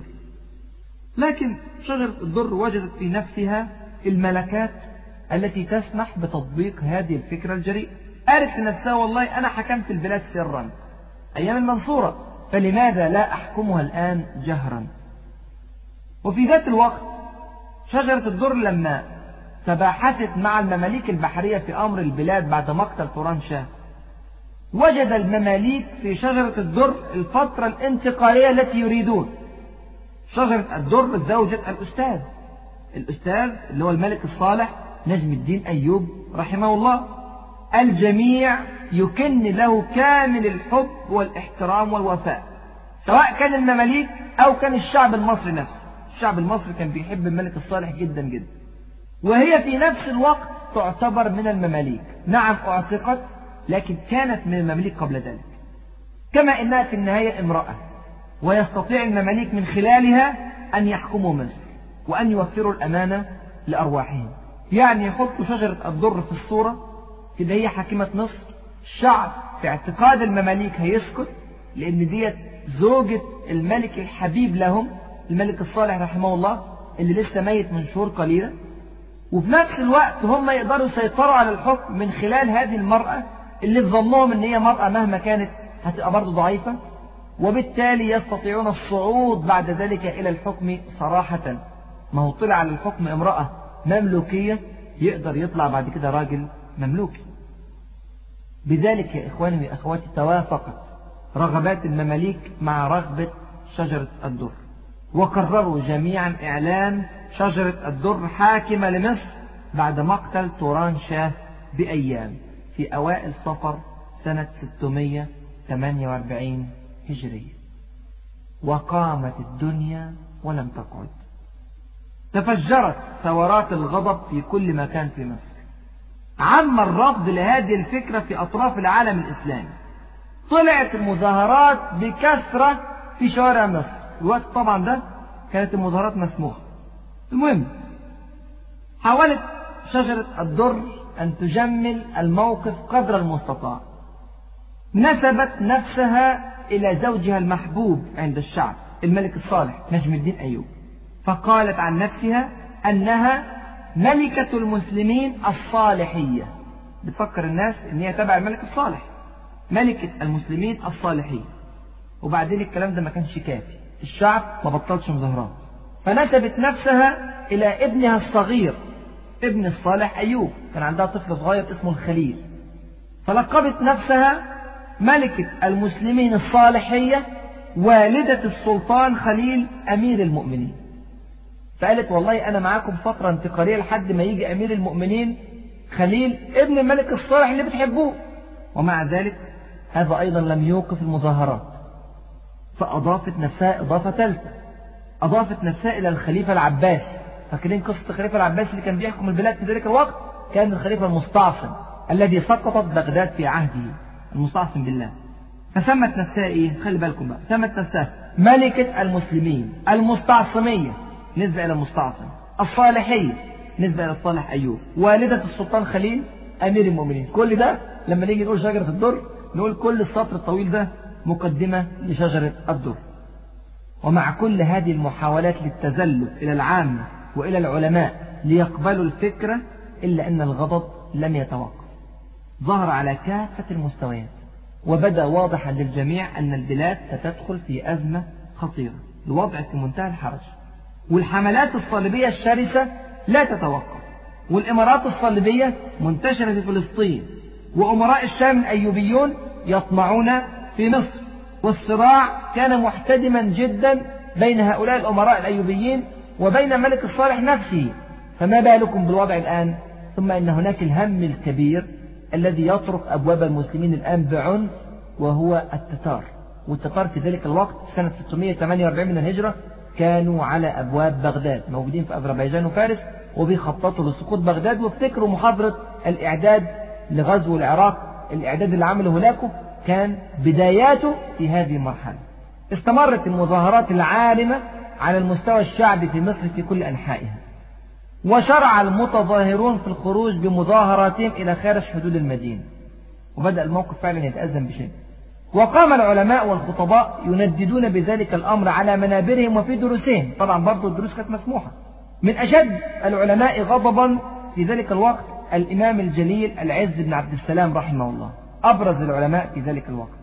لكن شجرة الدر وجدت في نفسها الملكات التي تسمح بتطبيق هذه الفكرة الجريئة. قالت لنفسها والله أنا حكمت البلاد سرا أيام المنصورة فلماذا لا أحكمها الآن جهرا؟ وفي ذات الوقت شجرة الدر لما تباحثت مع المماليك البحرية في أمر البلاد بعد مقتل تورانشاه وجد المماليك في شجرة الدر الفترة الانتقالية التي يريدون. شجرة الدر زوجة الأستاذ. الأستاذ اللي هو الملك الصالح نجم الدين أيوب رحمه الله. الجميع يكن له كامل الحب والإحترام والوفاء. سواء كان المماليك أو كان الشعب المصري نفسه. الشعب المصري كان بيحب الملك الصالح جدا جدا. وهي في نفس الوقت تعتبر من المماليك. نعم اعتقت لكن كانت من المماليك قبل ذلك. كما إنها في النهاية امرأة ويستطيع المماليك من خلالها أن يحكموا مصر وأن يوفروا الأمانة لأرواحهم. يعني يحطوا شجرة الضر في الصورة كده هي حاكمة مصر. الشعب في اعتقاد المماليك هيسكت لأن ديت زوجة الملك الحبيب لهم الملك الصالح رحمه الله اللي لسه ميت من شهور قليلة. وفي نفس الوقت هم يقدروا يسيطروا على الحكم من خلال هذه المرأة اللي في ظنهم إن هي مرأة مهما كانت هتبقى برضه ضعيفة وبالتالي يستطيعون الصعود بعد ذلك إلى الحكم صراحة. ما هو طلع على الحكم امرأة مملوكية يقدر يطلع بعد كده راجل مملوكي. بذلك يا إخواني وأخواتي توافقت رغبات المماليك مع رغبة شجرة الدر وقرروا جميعا إعلان شجرة الدر حاكمة لمصر بعد مقتل توران شاه بأيام. في أوائل صفر سنة 648 هجرية. وقامت الدنيا ولم تقعد. تفجرت ثورات الغضب في كل مكان في مصر. عم الرفض لهذه الفكرة في أطراف العالم الإسلامي. طلعت المظاهرات بكثرة في شوارع مصر. الوقت طبعا ده كانت المظاهرات مسموحة. المهم حاولت شجرة الدر أن تجمل الموقف قدر المستطاع. نسبت نفسها إلى زوجها المحبوب عند الشعب الملك الصالح نجم الدين أيوب. فقالت عن نفسها أنها ملكة المسلمين الصالحية. بتفكر الناس أن هي تبع الملك الصالح ملكة المسلمين الصالحية. وبعدين الكلام ده ما كانش كافي. الشعب ما بطلش مظاهرات. فنسبت نفسها إلى ابنها الصغير ابن الصالح أيوب. كان عندها طفل صغير اسمه الخليل. فلقبت نفسها ملكة المسلمين الصالحية والدة السلطان خليل أمير المؤمنين. فقالت والله أنا معاكم فترة انتقالية لحد ما يجي أمير المؤمنين خليل ابن الملك الصالح اللي بتحبوه. ومع ذلك هذا أيضا لم يوقف المظاهرات. فأضافت نفسها إضافة ثالثة. أضافت نفسها إلى الخليفة العباسي. فاكرين قصة الخليفة العباسي اللي كان بيحكم البلاد في ذلك الوقت؟ كان الخليفة المستعصم الذي سقطت بغداد في عهده المستعصم بالله. فسمت نفسها إيه؟ خلي بالكم بقى. سمت نفسها ملكة المسلمين المستعصمية نسبة إلى المستعصم الصالحية نسبة إلى الصالح أيوب. والدة السلطان خليل أمير المؤمنين. كل ده لما نيجي نقول شجرة الدر نقول كل السطر الطويل ده مقدمة لشجرة الدر. ومع كل هذه المحاولات للتزلف إلى العامة وإلى العلماء ليقبلوا الفكرة إلا أن الغضب لم يتوقف. ظهر على كافة المستويات وبدأ واضحا للجميع أن البلاد ستدخل في أزمة خطيرة. الوضع في منتهى الحرج. والحملات الصليبية الشرسة لا تتوقف والإمارات الصليبية منتشرة في فلسطين وأمراء الشام الأيوبيون يطمعون في مصر. والصراع كان محتدما جدا بين هؤلاء الأمراء الأيوبيين وبين ملك الصالح نفسه. فما بالكم بالوضع الآن؟ ثم إن هناك الهم الكبير الذي يطرق أبواب المسلمين الآن بعنف وهو التتار. والتتار في ذلك الوقت سنة 648 من الهجرة كانوا على أبواب بغداد موجودين في أذربيجان وفارس وبيخططوا لسقوط بغداد. وافتكروا محاضرة الإعداد لغزو العراق الإعداد اللي عمله هولاكو كان بداياته في هذه المرحلة. استمرت المظاهرات العالمة على المستوى الشعبي في مصر في كل أنحائها. وشرع المتظاهرون في الخروج بمظاهراتهم إلى خارج حدود المدينة. وبدأ الموقف فعلا يتأزم بشدة وقام العلماء والخطباء ينددون بذلك الأمر على منابرهم وفي دروسهم. طبعا برضو الدروس كانت مسموحة. من أشد العلماء غضبا في ذلك الوقت الإمام الجليل العز بن عبد السلام رحمه الله. أبرز العلماء في ذلك الوقت.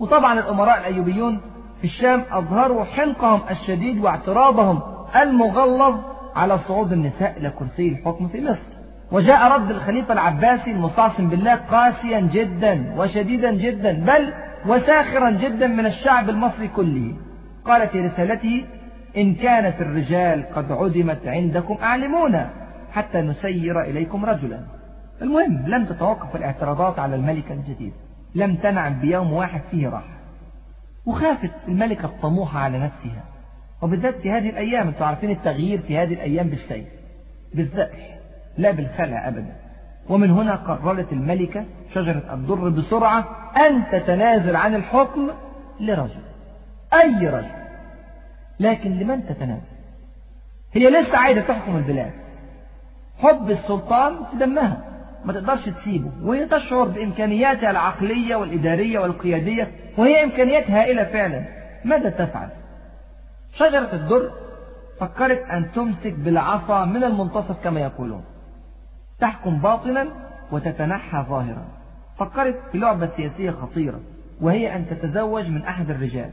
وطبعا الأمراء الأيوبيون في الشام أظهروا حنقهم الشديد واعتراضهم المغلظ على صعود النساء إلى كرسي الحكم في مصر. وجاء رد الخليفة العباسي المستعصم بالله قاسيا جدا وشديدا جدا بل وساخرا جدا من الشعب المصري كله. قال في رسالته إن كانت الرجال قد عدمت عندكم أعلمونا حتى نسير إليكم رجلا. المهم لم تتوقف الاعتراضات على الملكة الجديدة لم تنعم بيوم واحد فيه راحة. وخافت الملكة الطموحة على نفسها. وبالذات في هذه الأيام أنتم عارفين التغيير في هذه الأيام بالسيف بالذبح لا بالخلع أبدا. ومن هنا قررت الملكة شجرة الضر بسرعة أن تتنازل عن الحكم لرجل أي رجل. لكن لمن تتنازل؟ هي لسه عايزة تحكم البلاد. حب السلطان في دمها. ما تقدرش تسيبه وهي تشعر بإمكانياتها العقلية والإدارية والقيادية وهي إمكانيات هائلة فعلا. ماذا تفعل؟ شجرة الدر فكرت أن تمسك بالعصا من المنتصف كما يقولون. تحكم باطنا وتتنحى ظاهرا. فكرت في لعبة سياسية خطيرة وهي أن تتزوج من أحد الرجال.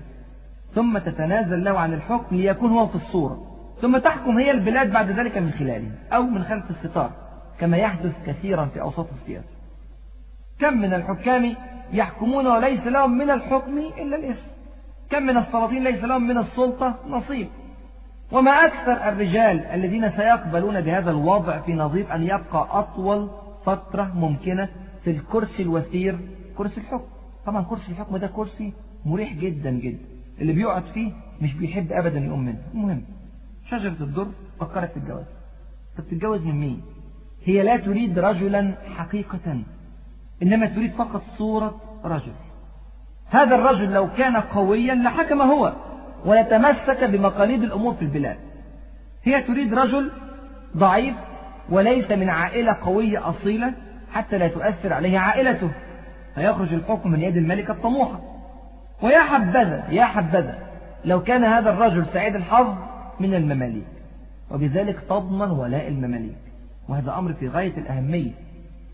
ثم تتنازل له عن الحكم ليكون هو في الصورة. ثم تحكم هي البلاد بعد ذلك من خلاله أو من خلف الستار. كما يحدث كثيرا في أوساط السياسة. كم من الحكام يحكمون وليس لهم من الحكم إلا الاسم كم من السلاطين ليس لهم من السلطة نصيب. وما أكثر الرجال الذين سيقبلون بهذا الوضع في نظير أن يبقى أطول فترة ممكنة في الكرسي الوثير كرسي الحكم. طبعا كرسي الحكم ده كرسي مريح جدا جدا. اللي بيقعد فيه مش بيحب أبدا يقوم منه. المهم شجرة الدر فكرت في الجواز. طب تتجوز من مين؟ هي لا تريد رجلا حقيقة إنما تريد فقط صورة رجل. هذا الرجل لو كان قويا لحكم هو ولتمسك بمقاليد الأمور في البلاد. هي تريد رجل ضعيف وليس من عائلة قوية أصيلة حتى لا تؤثر عليه عائلته. فيخرج الحكم من يد الملكة الطموحة. ويا حبذا يا حبذا لو كان هذا الرجل سعيد الحظ من المماليك. وبذلك تضمن ولاء المماليك. وهذا أمر في غاية الأهمية.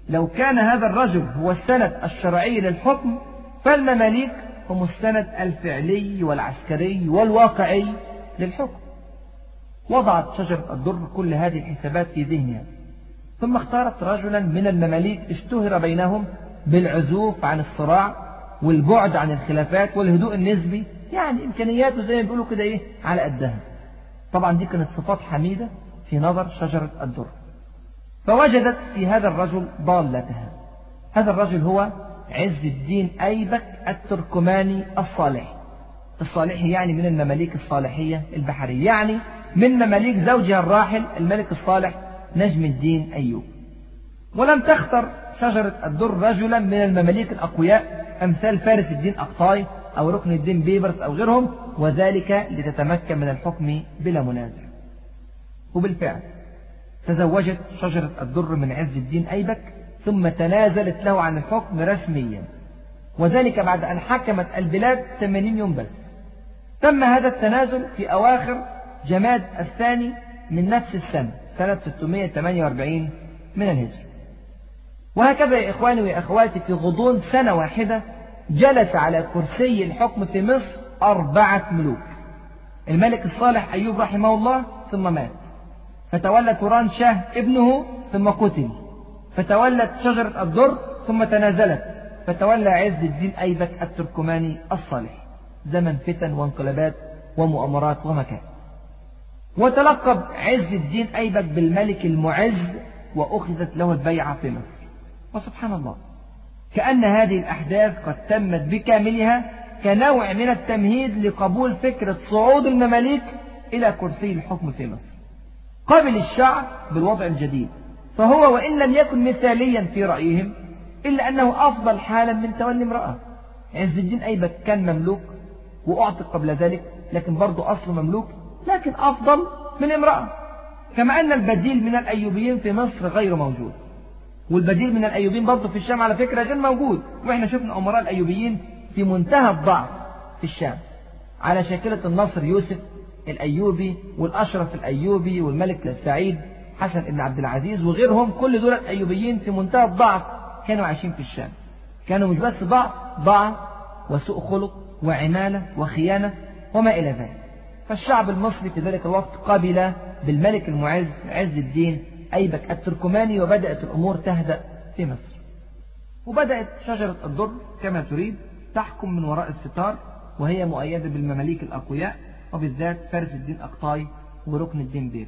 لو كان هذا الرجل هو السند الشرعي للحكم فالمماليك هم السند الفعلي والعسكري والواقعي للحكم. وضعت شجرة الدر كل هذه الحسابات في ذهنها. ثم اختارت رجلا من المماليك اشتهر بينهم بالعزوف عن الصراع والبعد عن الخلافات والهدوء النسبي. يعني إمكانياته زي ما بيقولوا كده إيه؟ على قدها. طبعا دي كانت صفات حميدة في نظر شجرة الدر. فوجدت في هذا الرجل ضالتها. هذا الرجل هو عز الدين أيبك التركماني الصالح. الصالحي يعني من المماليك الصالحية البحرية يعني من مماليك زوجها الراحل الملك الصالح نجم الدين أيوب. ولم تختر شجرة الدر رجلا من المماليك الأقوياء أمثال فارس الدين أقطاي أو ركن الدين بيبرس أو غيرهم وذلك لتتمكن من الحكم بلا منازع. وبالفعل تزوجت شجرة الدر من عز الدين أيبك ثم تنازلت له عن الحكم رسميا. وذلك بعد أن حكمت البلاد 80 يوم بس. تم هذا التنازل في أواخر جماد الثاني من نفس السنة سنة 648 من الهجرة. وهكذا يا إخواني وأخواتي في غضون سنة واحدة جلس على كرسي الحكم في مصر أربعة ملوك. الملك الصالح أيوب رحمه الله ثم مات. فتولى توران شاه ابنه ثم قتل. فتولت شجرة الدر ثم تنازلت. فتولى عز الدين أيبك التركماني الصالح. زمن فتن وانقلابات ومؤامرات ومكان. وتلقب عز الدين أيبك بالملك المعز وأخذت له البيعة في مصر. وسبحان الله. كأن هذه الأحداث قد تمت بكاملها كنوع من التمهيد لقبول فكرة صعود المماليك إلى كرسي الحكم في مصر. قبل الشعب بالوضع الجديد. فهو وإن لم يكن مثاليا في رأيهم إلا أنه أفضل حالا من تولي امرأة. عز الدين أيبك كان مملوك وأعتق قبل ذلك لكن برضه أصله مملوك لكن أفضل من امرأة. كما أن البديل من الأيوبيين في مصر غير موجود. والبديل من الأيوبيين برضه في الشام على فكرة غير موجود. وإحنا شفنا أمراء الأيوبيين في منتهى الضعف في الشام. على شاكلة النصر يوسف الأيوبي والأشرف الأيوبي والملك السعيد حسن بن عبد العزيز وغيرهم كل دول أيوبيين في منتهى الضعف كانوا عايشين في الشام. كانوا مش بس ضعف ضعف وسوء خلق وعمالة وخيانة وما إلى ذلك. فالشعب المصري في ذلك الوقت قبل بالملك المعز عز الدين أيبك التركماني وبدأت الأمور تهدأ في مصر. وبدأت شجرة الدر كما تريد تحكم من وراء الستار وهي مؤيدة بالمماليك الأقوياء وبالذات فارس الدين أقطاي وركن الدين بير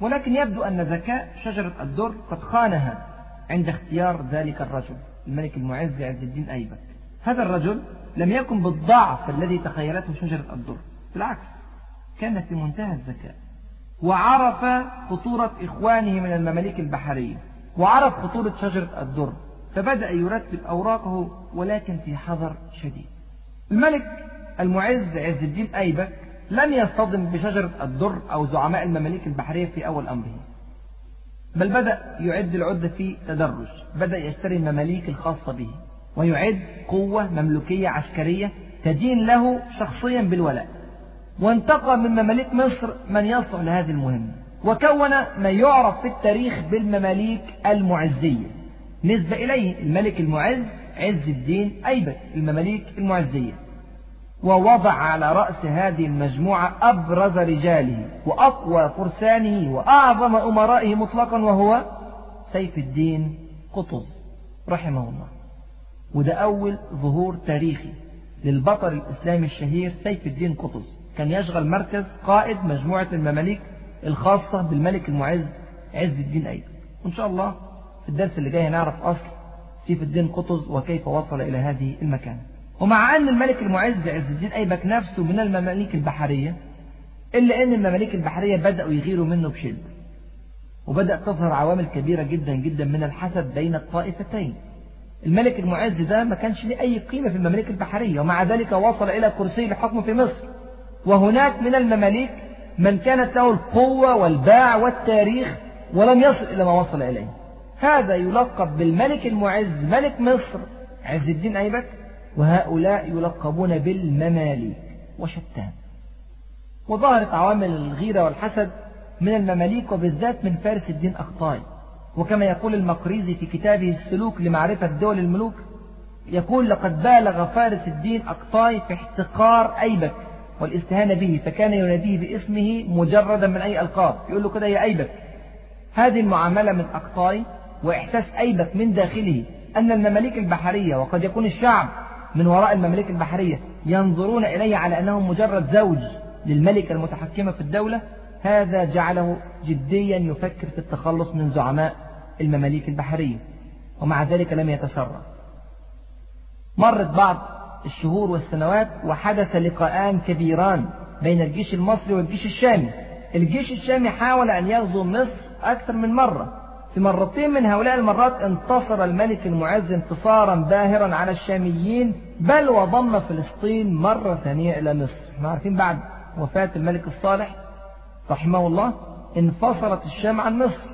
ولكن يبدو أن ذكاء شجرة الدر قد خانها عند اختيار ذلك الرجل الملك المعز عز الدين أيبك. هذا الرجل لم يكن بالضعف الذي تخيلته شجرة الدر بالعكس كان في منتهى الذكاء وعرف خطورة إخوانه من المماليك البحرية وعرف خطورة شجرة الدر فبدأ يرتب أوراقه ولكن في حذر شديد. الملك المعز عز الدين أيبك لم يصطدم بشجرة الدر أو زعماء المماليك البحرية في أول أمره. بل بدأ يعد العدة في تدرج بدأ يشتري المماليك الخاصة به ويعد قوة مملوكية عسكرية تدين له شخصيا بالولاء. وانتقى من مماليك مصر من يصلح لهذه المهمة. وكون ما يعرف في التاريخ بالمماليك المعزية. نسبة إليه الملك المعز عز الدين أيبك المماليك المعزية. ووضع على رأس هذه المجموعة أبرز رجاله وأقوى فرسانه وأعظم أمرائه مطلقا وهو سيف الدين قطز رحمه الله. وده أول ظهور تاريخي للبطل الإسلامي الشهير سيف الدين قطز. كان يشغل مركز قائد مجموعة المماليك الخاصة بالملك المعز عز الدين أيضا. وإن شاء الله في الدرس اللي جاي نعرف أصل سيف الدين قطز وكيف وصل إلى هذه المكان ومع أن الملك المعز عز الدين أيبك نفسه من المماليك البحرية إلا أن المماليك البحرية بدأوا يغيروا منه بشدة وبدأ تظهر عوامل كبيرة جدا جدا من الحسد بين الطائفتين. الملك المعز ده ما كانش له أي قيمة في المماليك البحرية ومع ذلك وصل إلى كرسي الحكم في مصر. وهناك من المماليك من كانت له القوة والباع والتاريخ ولم يصل إلى ما وصل إليه. هذا يلقب بالملك المعز ملك مصر. عز الدين أيبك؟ وهؤلاء يلقبون بالمماليك وشتان. وظهرت عوامل الغيرة والحسد من المماليك وبالذات من فارس الدين أخطاي. وكما يقول المقريزي في كتابه السلوك لمعرفة دول الملوك يقول لقد بالغ فارس الدين أقطاي في احتقار أيبك والاستهانة به فكان يناديه باسمه مجردا من أي ألقاب. يقول له كده يا أيبك. هذه المعاملة من أقطاي وإحساس أيبك من داخله أن المماليك البحرية وقد يكون الشعب من وراء المماليك البحرية ينظرون إليه على أنه مجرد زوج للملكة المتحكمة في الدولة هذا جعله جديا يفكر في التخلص من زعماء المماليك البحرية ومع ذلك لم يتسرع. مرت بعض الشهور والسنوات وحدث لقاءان كبيران بين الجيش المصري والجيش الشامي. الجيش الشامي حاول أن يغزو مصر أكثر من مرة في مرتين من هؤلاء المرات انتصر الملك المعز انتصارا باهرا على الشاميين بل وضم فلسطين مرة ثانية إلى مصر. إحنا عارفين بعد وفاة الملك الصالح رحمه الله انفصلت الشام عن مصر.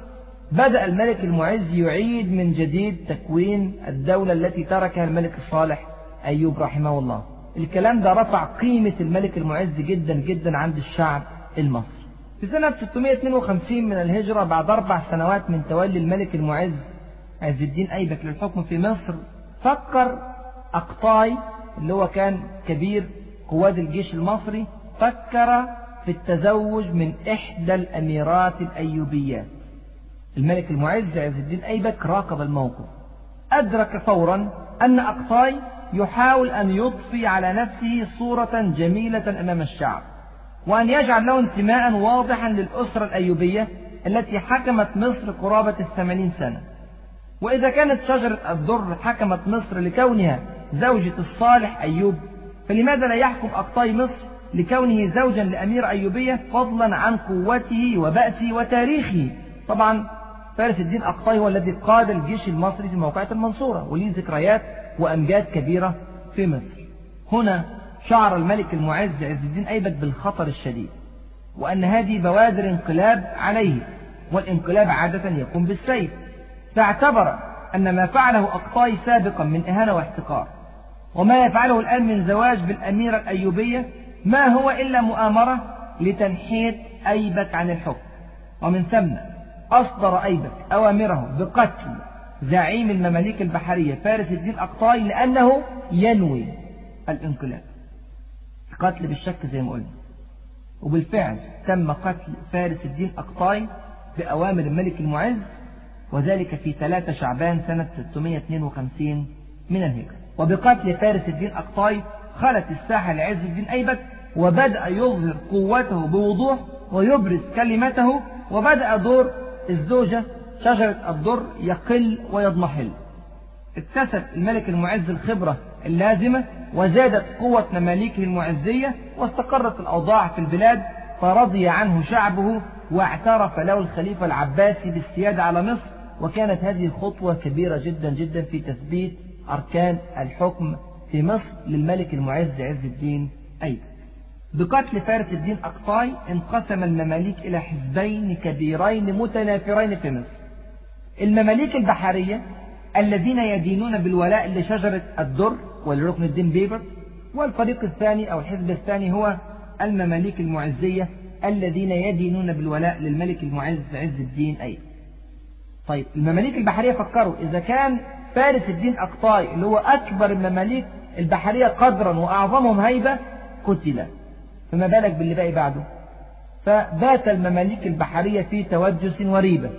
بدأ الملك المعز يعيد من جديد تكوين الدولة التي تركها الملك الصالح أيوب رحمه الله. الكلام ده رفع قيمة الملك المعز جدا جدا عند الشعب المصري. في سنة 652 من الهجرة بعد أربع سنوات من تولي الملك المعز عز الدين أيبك للحكم في مصر فكر أقطاي اللي هو كان كبير قواد الجيش المصري فكر في التزوج من إحدى الأميرات الأيوبيات. الملك المعز عز الدين أيبك راقب الموقف. أدرك فورا أن أقطاي يحاول أن يضفي على نفسه صورة جميلة أمام الشعب. وأن يجعل له انتماء واضحا للأسرة الأيوبية التي حكمت مصر قرابة الثمانين سنة. وإذا كانت شجرة الدر حكمت مصر لكونها زوجة الصالح أيوب فلماذا لا يحكم أقطاي مصر لكونه زوجا لأمير أيوبية فضلا عن قوته وبأسه وتاريخه؟ طبعا فارس الدين أقطاي هو الذي قاد الجيش المصري في موقعة المنصورة وليه ذكريات وأمجاد كبيرة في مصر. هنا شعر الملك المعز عز الدين أيبك بالخطر الشديد وأن هذه بوادر انقلاب عليه والانقلاب عادة يكون بالسيف. فاعتبر أن ما فعله أقطاي سابقا من إهانة واحتقار وما يفعله الآن من زواج بالأميرة الأيوبية ما هو إلا مؤامرة لتنحية أيبك عن الحكم. ومن ثم أصدر أيبك أوامره بقتل زعيم المماليك البحرية فارس الدين أقطاي لأنه ينوي الانقلاب. قتل بالشك زي ما قلنا. وبالفعل تم قتل فارس الدين أقطاي بأوامر الملك المعز وذلك في 3 شعبان سنة 652 من الهجرة. وبقتل فارس الدين أقطاي خلت الساحة لعز الدين أيبك وبدأ يظهر قوته بوضوح ويبرز كلمته وبدأ دور الزوجة شجرة الضر يقل ويضمحل. اكتسب الملك المعز الخبرة اللازمة وزادت قوة مماليكه المعزية واستقرت الأوضاع في البلاد فرضي عنه شعبه واعترف له الخليفة العباسي بالسيادة على مصر. وكانت هذه خطوة كبيرة جدا جدا في تثبيت أركان الحكم في مصر للملك المعز عز الدين أيضا. بقتل فارس الدين أقطاي انقسم المماليك إلى حزبين كبيرين متنافرين في مصر. المماليك البحرية الذين يدينون بالولاء لشجرة الدر والركن الدين بيبر والفريق الثاني أو الحزب الثاني هو المماليك المعزية الذين يدينون بالولاء للملك المعز عز الدين أيضا. طيب المماليك البحرية فكروا إذا كان فارس الدين أقطاي اللي هو أكبر المماليك البحرية قدرا وأعظمهم هيبة قتل. فما بالك باللي باقي بعده؟ فبات المماليك البحرية في توجس وريبة.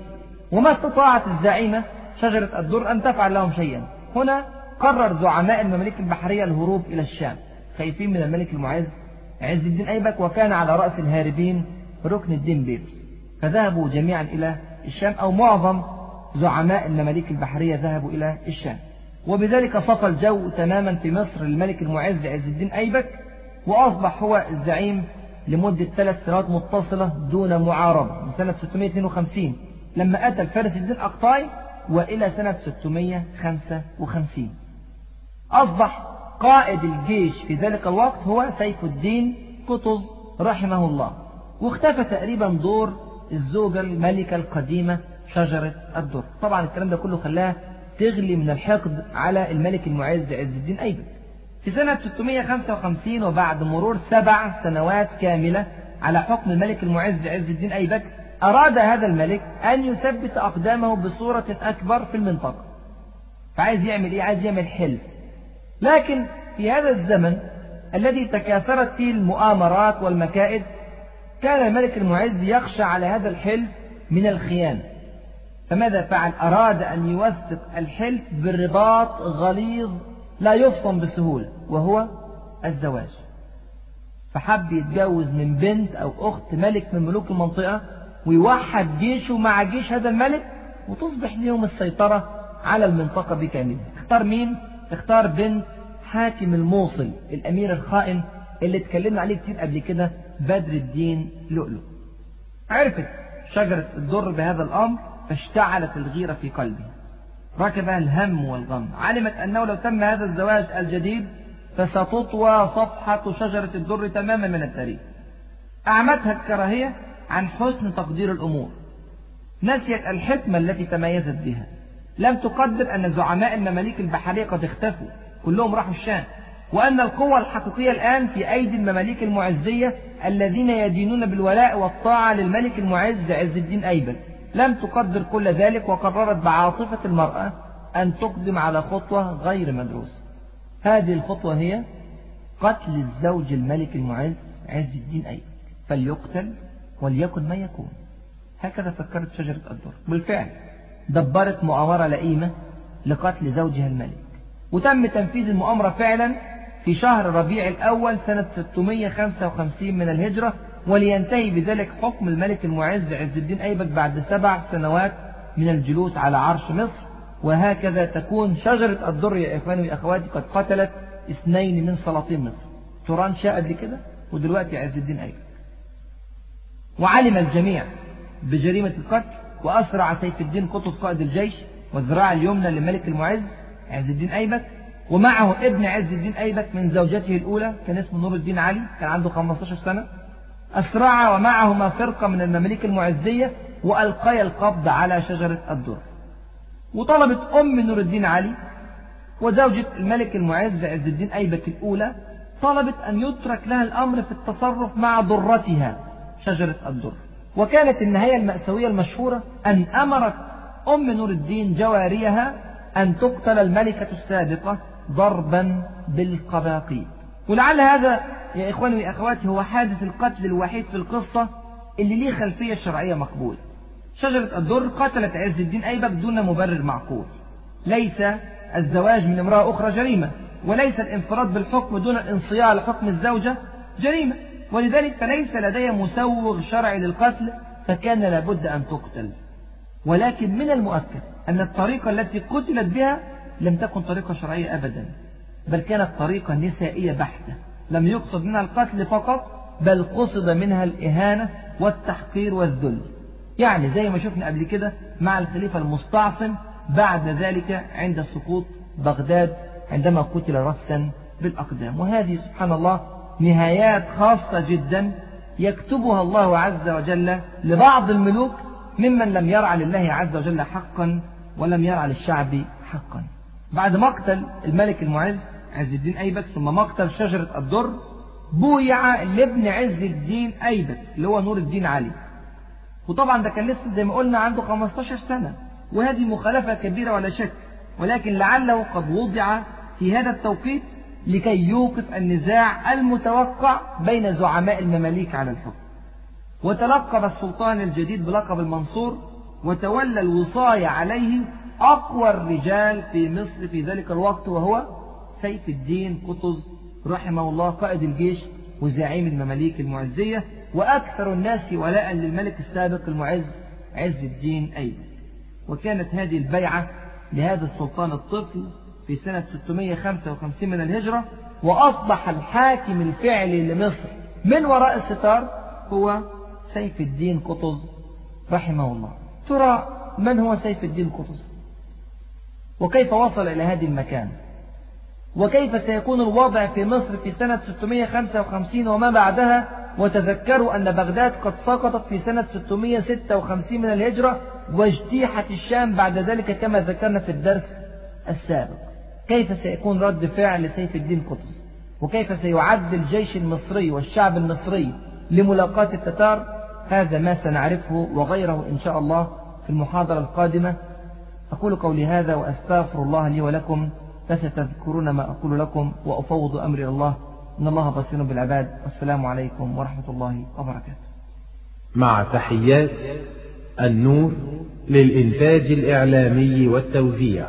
وما استطاعت الزعيمة شجرة الدر أن تفعل لهم شيئا. هنا قرر زعماء المماليك البحرية الهروب إلى الشام. خايفين من الملك المعز عز الدين أيبك وكان على رأس الهاربين ركن الدين بيبرس فذهبوا جميعا إلى الشام أو معظم زعماء المماليك البحرية ذهبوا إلى الشام. وبذلك صفى الجو تماما في مصر للملك المعز عز الدين أيبك وأصبح هو الزعيم لمدة ثلاث سنوات متصلة دون معارضة من سنة 652 لما أتى الفارس الدين أقطاي وإلى سنة 655 أصبح قائد الجيش في ذلك الوقت هو سيف الدين قطز رحمه الله. واختفى تقريبا دور الزوجة الملكة القديمة شجرة الدر. طبعا الكلام ده كله خلاها تغلي من الحقد على الملك المعز عز الدين أيبك في سنة 655 وبعد مرور سبع سنوات كاملة على حكم الملك المعز عز الدين أيبك أراد هذا الملك أن يثبت أقدامه بصورة أكبر في المنطقة. فعايز يعمل إيه؟ عايز يعمل حلف. لكن في هذا الزمن الذي تكاثرت فيه المؤامرات والمكائد كان الملك المعز يخشى على هذا الحلف من الخيانة فماذا فعل؟ أراد أن يوثق الحلف بالرباط غليظ لا يفصم بسهولة وهو الزواج فحب يتجوز من بنت أو أخت ملك من ملوك المنطقة ويوحد جيشه مع جيش هذا الملك وتصبح لهم السيطرة على المنطقة بكاملها اختار مين؟ اختار بنت حاكم الموصل الأمير الخائن اللي اتكلمنا عليه كتير قبل كده بدر الدين لؤلؤ. عرفت شجرة الدر بهذا الأمر فاشتعلت الغيرة في قلبها. ركبها الهم والغم. علمت أنه لو تم هذا الزواج الجديد فستطوى صفحة شجرة الدر تماما من التاريخ. أعمتها الكراهية عن حسن تقدير الأمور. نسيت الحكمة التي تميزت بها. لم تقدر أن زعماء المماليك البحرية قد اختفوا. كلهم راحوا الشام. وأن القوة الحقيقية الآن في أيدي المماليك المعزية الذين يدينون بالولاء والطاعة للملك المعز عز الدين أيبك لم تقدر كل ذلك وقررت بعاطفة المرأة أن تقدم على خطوة غير مدروسة. هذه الخطوة هي قتل الزوج الملك المعز عز الدين أيبك فليقتل وليكن ما يكون. هكذا فكرت شجرة الدر. بالفعل. دبرت مؤامرة لئيمة لقتل زوجها الملك. وتم تنفيذ المؤامرة فعلا في شهر ربيع الأول سنة 655 من الهجرة ولينتهي بذلك حكم الملك المعز عز الدين أيبك بعد سبع سنوات من الجلوس على عرش مصر. وهكذا تكون شجرة الدر يا إخواني وأخواتي قد قتلت اثنين من سلاطين مصر. توران شاء قبل كده؟ ودلوقتي عز الدين أيبك. وعلم الجميع بجريمة القتل وأسرع سيف الدين قطز قائد الجيش والذراع اليمنى للملك المعز عز الدين أيبك ومعه ابن عز الدين أيبك من زوجته الأولى كان اسمه نور الدين علي كان عنده 15 سنة. أسرع ومعهما فرقة من المماليك المعزية وألقيا القبض على شجرة الدر. وطلبت أم نور الدين علي وزوجة الملك المعز عز الدين أيبك الأولى طلبت أن يترك لها الأمر في التصرف مع ضرتها شجرة الدر. وكانت النهاية المأساوية المشهورة أن أمرت أم نور الدين جواريها أن تقتل الملكة السابقة ضربا بالقباقيب. ولعل هذا يا إخواني وأخواتي هو حادث القتل الوحيد في القصة اللي ليه خلفية شرعية مقبولة. شجرة الدر قتلت عز الدين أيبك دون مبرر معقول. ليس الزواج من امرأة أخرى جريمة وليس الانفراد بالحكم دون الانصياع لحكم الزوجة جريمة. ولذلك فليس لدي مسوغ شرعي للقتل فكان لابد أن تقتل. ولكن من المؤكد أن الطريقة التي قتلت بها لم تكن طريقة شرعية أبدا بل كانت طريقة نسائية بحتة. لم يقصد منها القتل فقط بل قصد منها الإهانة والتحقير والذل. يعني زي ما شفنا قبل كده مع الخليفة المستعصم بعد ذلك عند سقوط بغداد عندما قتل رفسا بالأقدام. وهذه سبحان الله نهايات خاصة جدا يكتبها الله عز وجل لبعض الملوك ممن لم يرعى لله عز وجل حقا ولم يرعى للشعب حقا. بعد مقتل الملك المعز عز الدين أيبك ثم مقتل شجرة الدر بويع لابن عز الدين أيبك اللي هو نور الدين علي. وطبعا ده كان لسه زي ما قلنا عنده 15 سنة. وهذه مخالفة كبيرة ولا شك ولكن لعله قد وضع في هذا التوقيت لكي يوقف النزاع المتوقع بين زعماء المماليك على الحكم. وتلقب السلطان الجديد بلقب المنصور وتولى الوصاية عليه أقوى الرجال في مصر في ذلك الوقت وهو سيف الدين قطز رحمه الله قائد الجيش وزعيم المماليك المعزية وأكثر الناس ولاء للملك السابق المعز عز الدين أيبك وكانت هذه البيعة لهذا السلطان الطفل في سنة 655 من الهجرة وأصبح الحاكم الفعلي لمصر. من وراء الستار؟ هو سيف الدين قطز رحمه الله. ترى من هو سيف الدين قطز؟ وكيف وصل إلى هذه المكان؟ وكيف سيكون الوضع في مصر في سنة 655 وما بعدها؟ وتذكروا أن بغداد قد سقطت في سنة 656 من الهجرة واجتيحت الشام بعد ذلك كما ذكرنا في الدرس السابق. كيف سيكون رد فعل سيف الدين قطز وكيف سيعد الجيش المصري والشعب المصري لملاقاة التتار؟ هذا ما سنعرفه وغيره إن شاء الله في المحاضرة القادمة. أقول قولي هذا وأستغفر الله لي ولكم فستذكرون ما أقول لكم وأفوض أمري إلى الله. إن الله بصير بالعباد. والسلام عليكم ورحمة الله وبركاته. مع تحيات النور للإنتاج الإعلامي والتوزيع.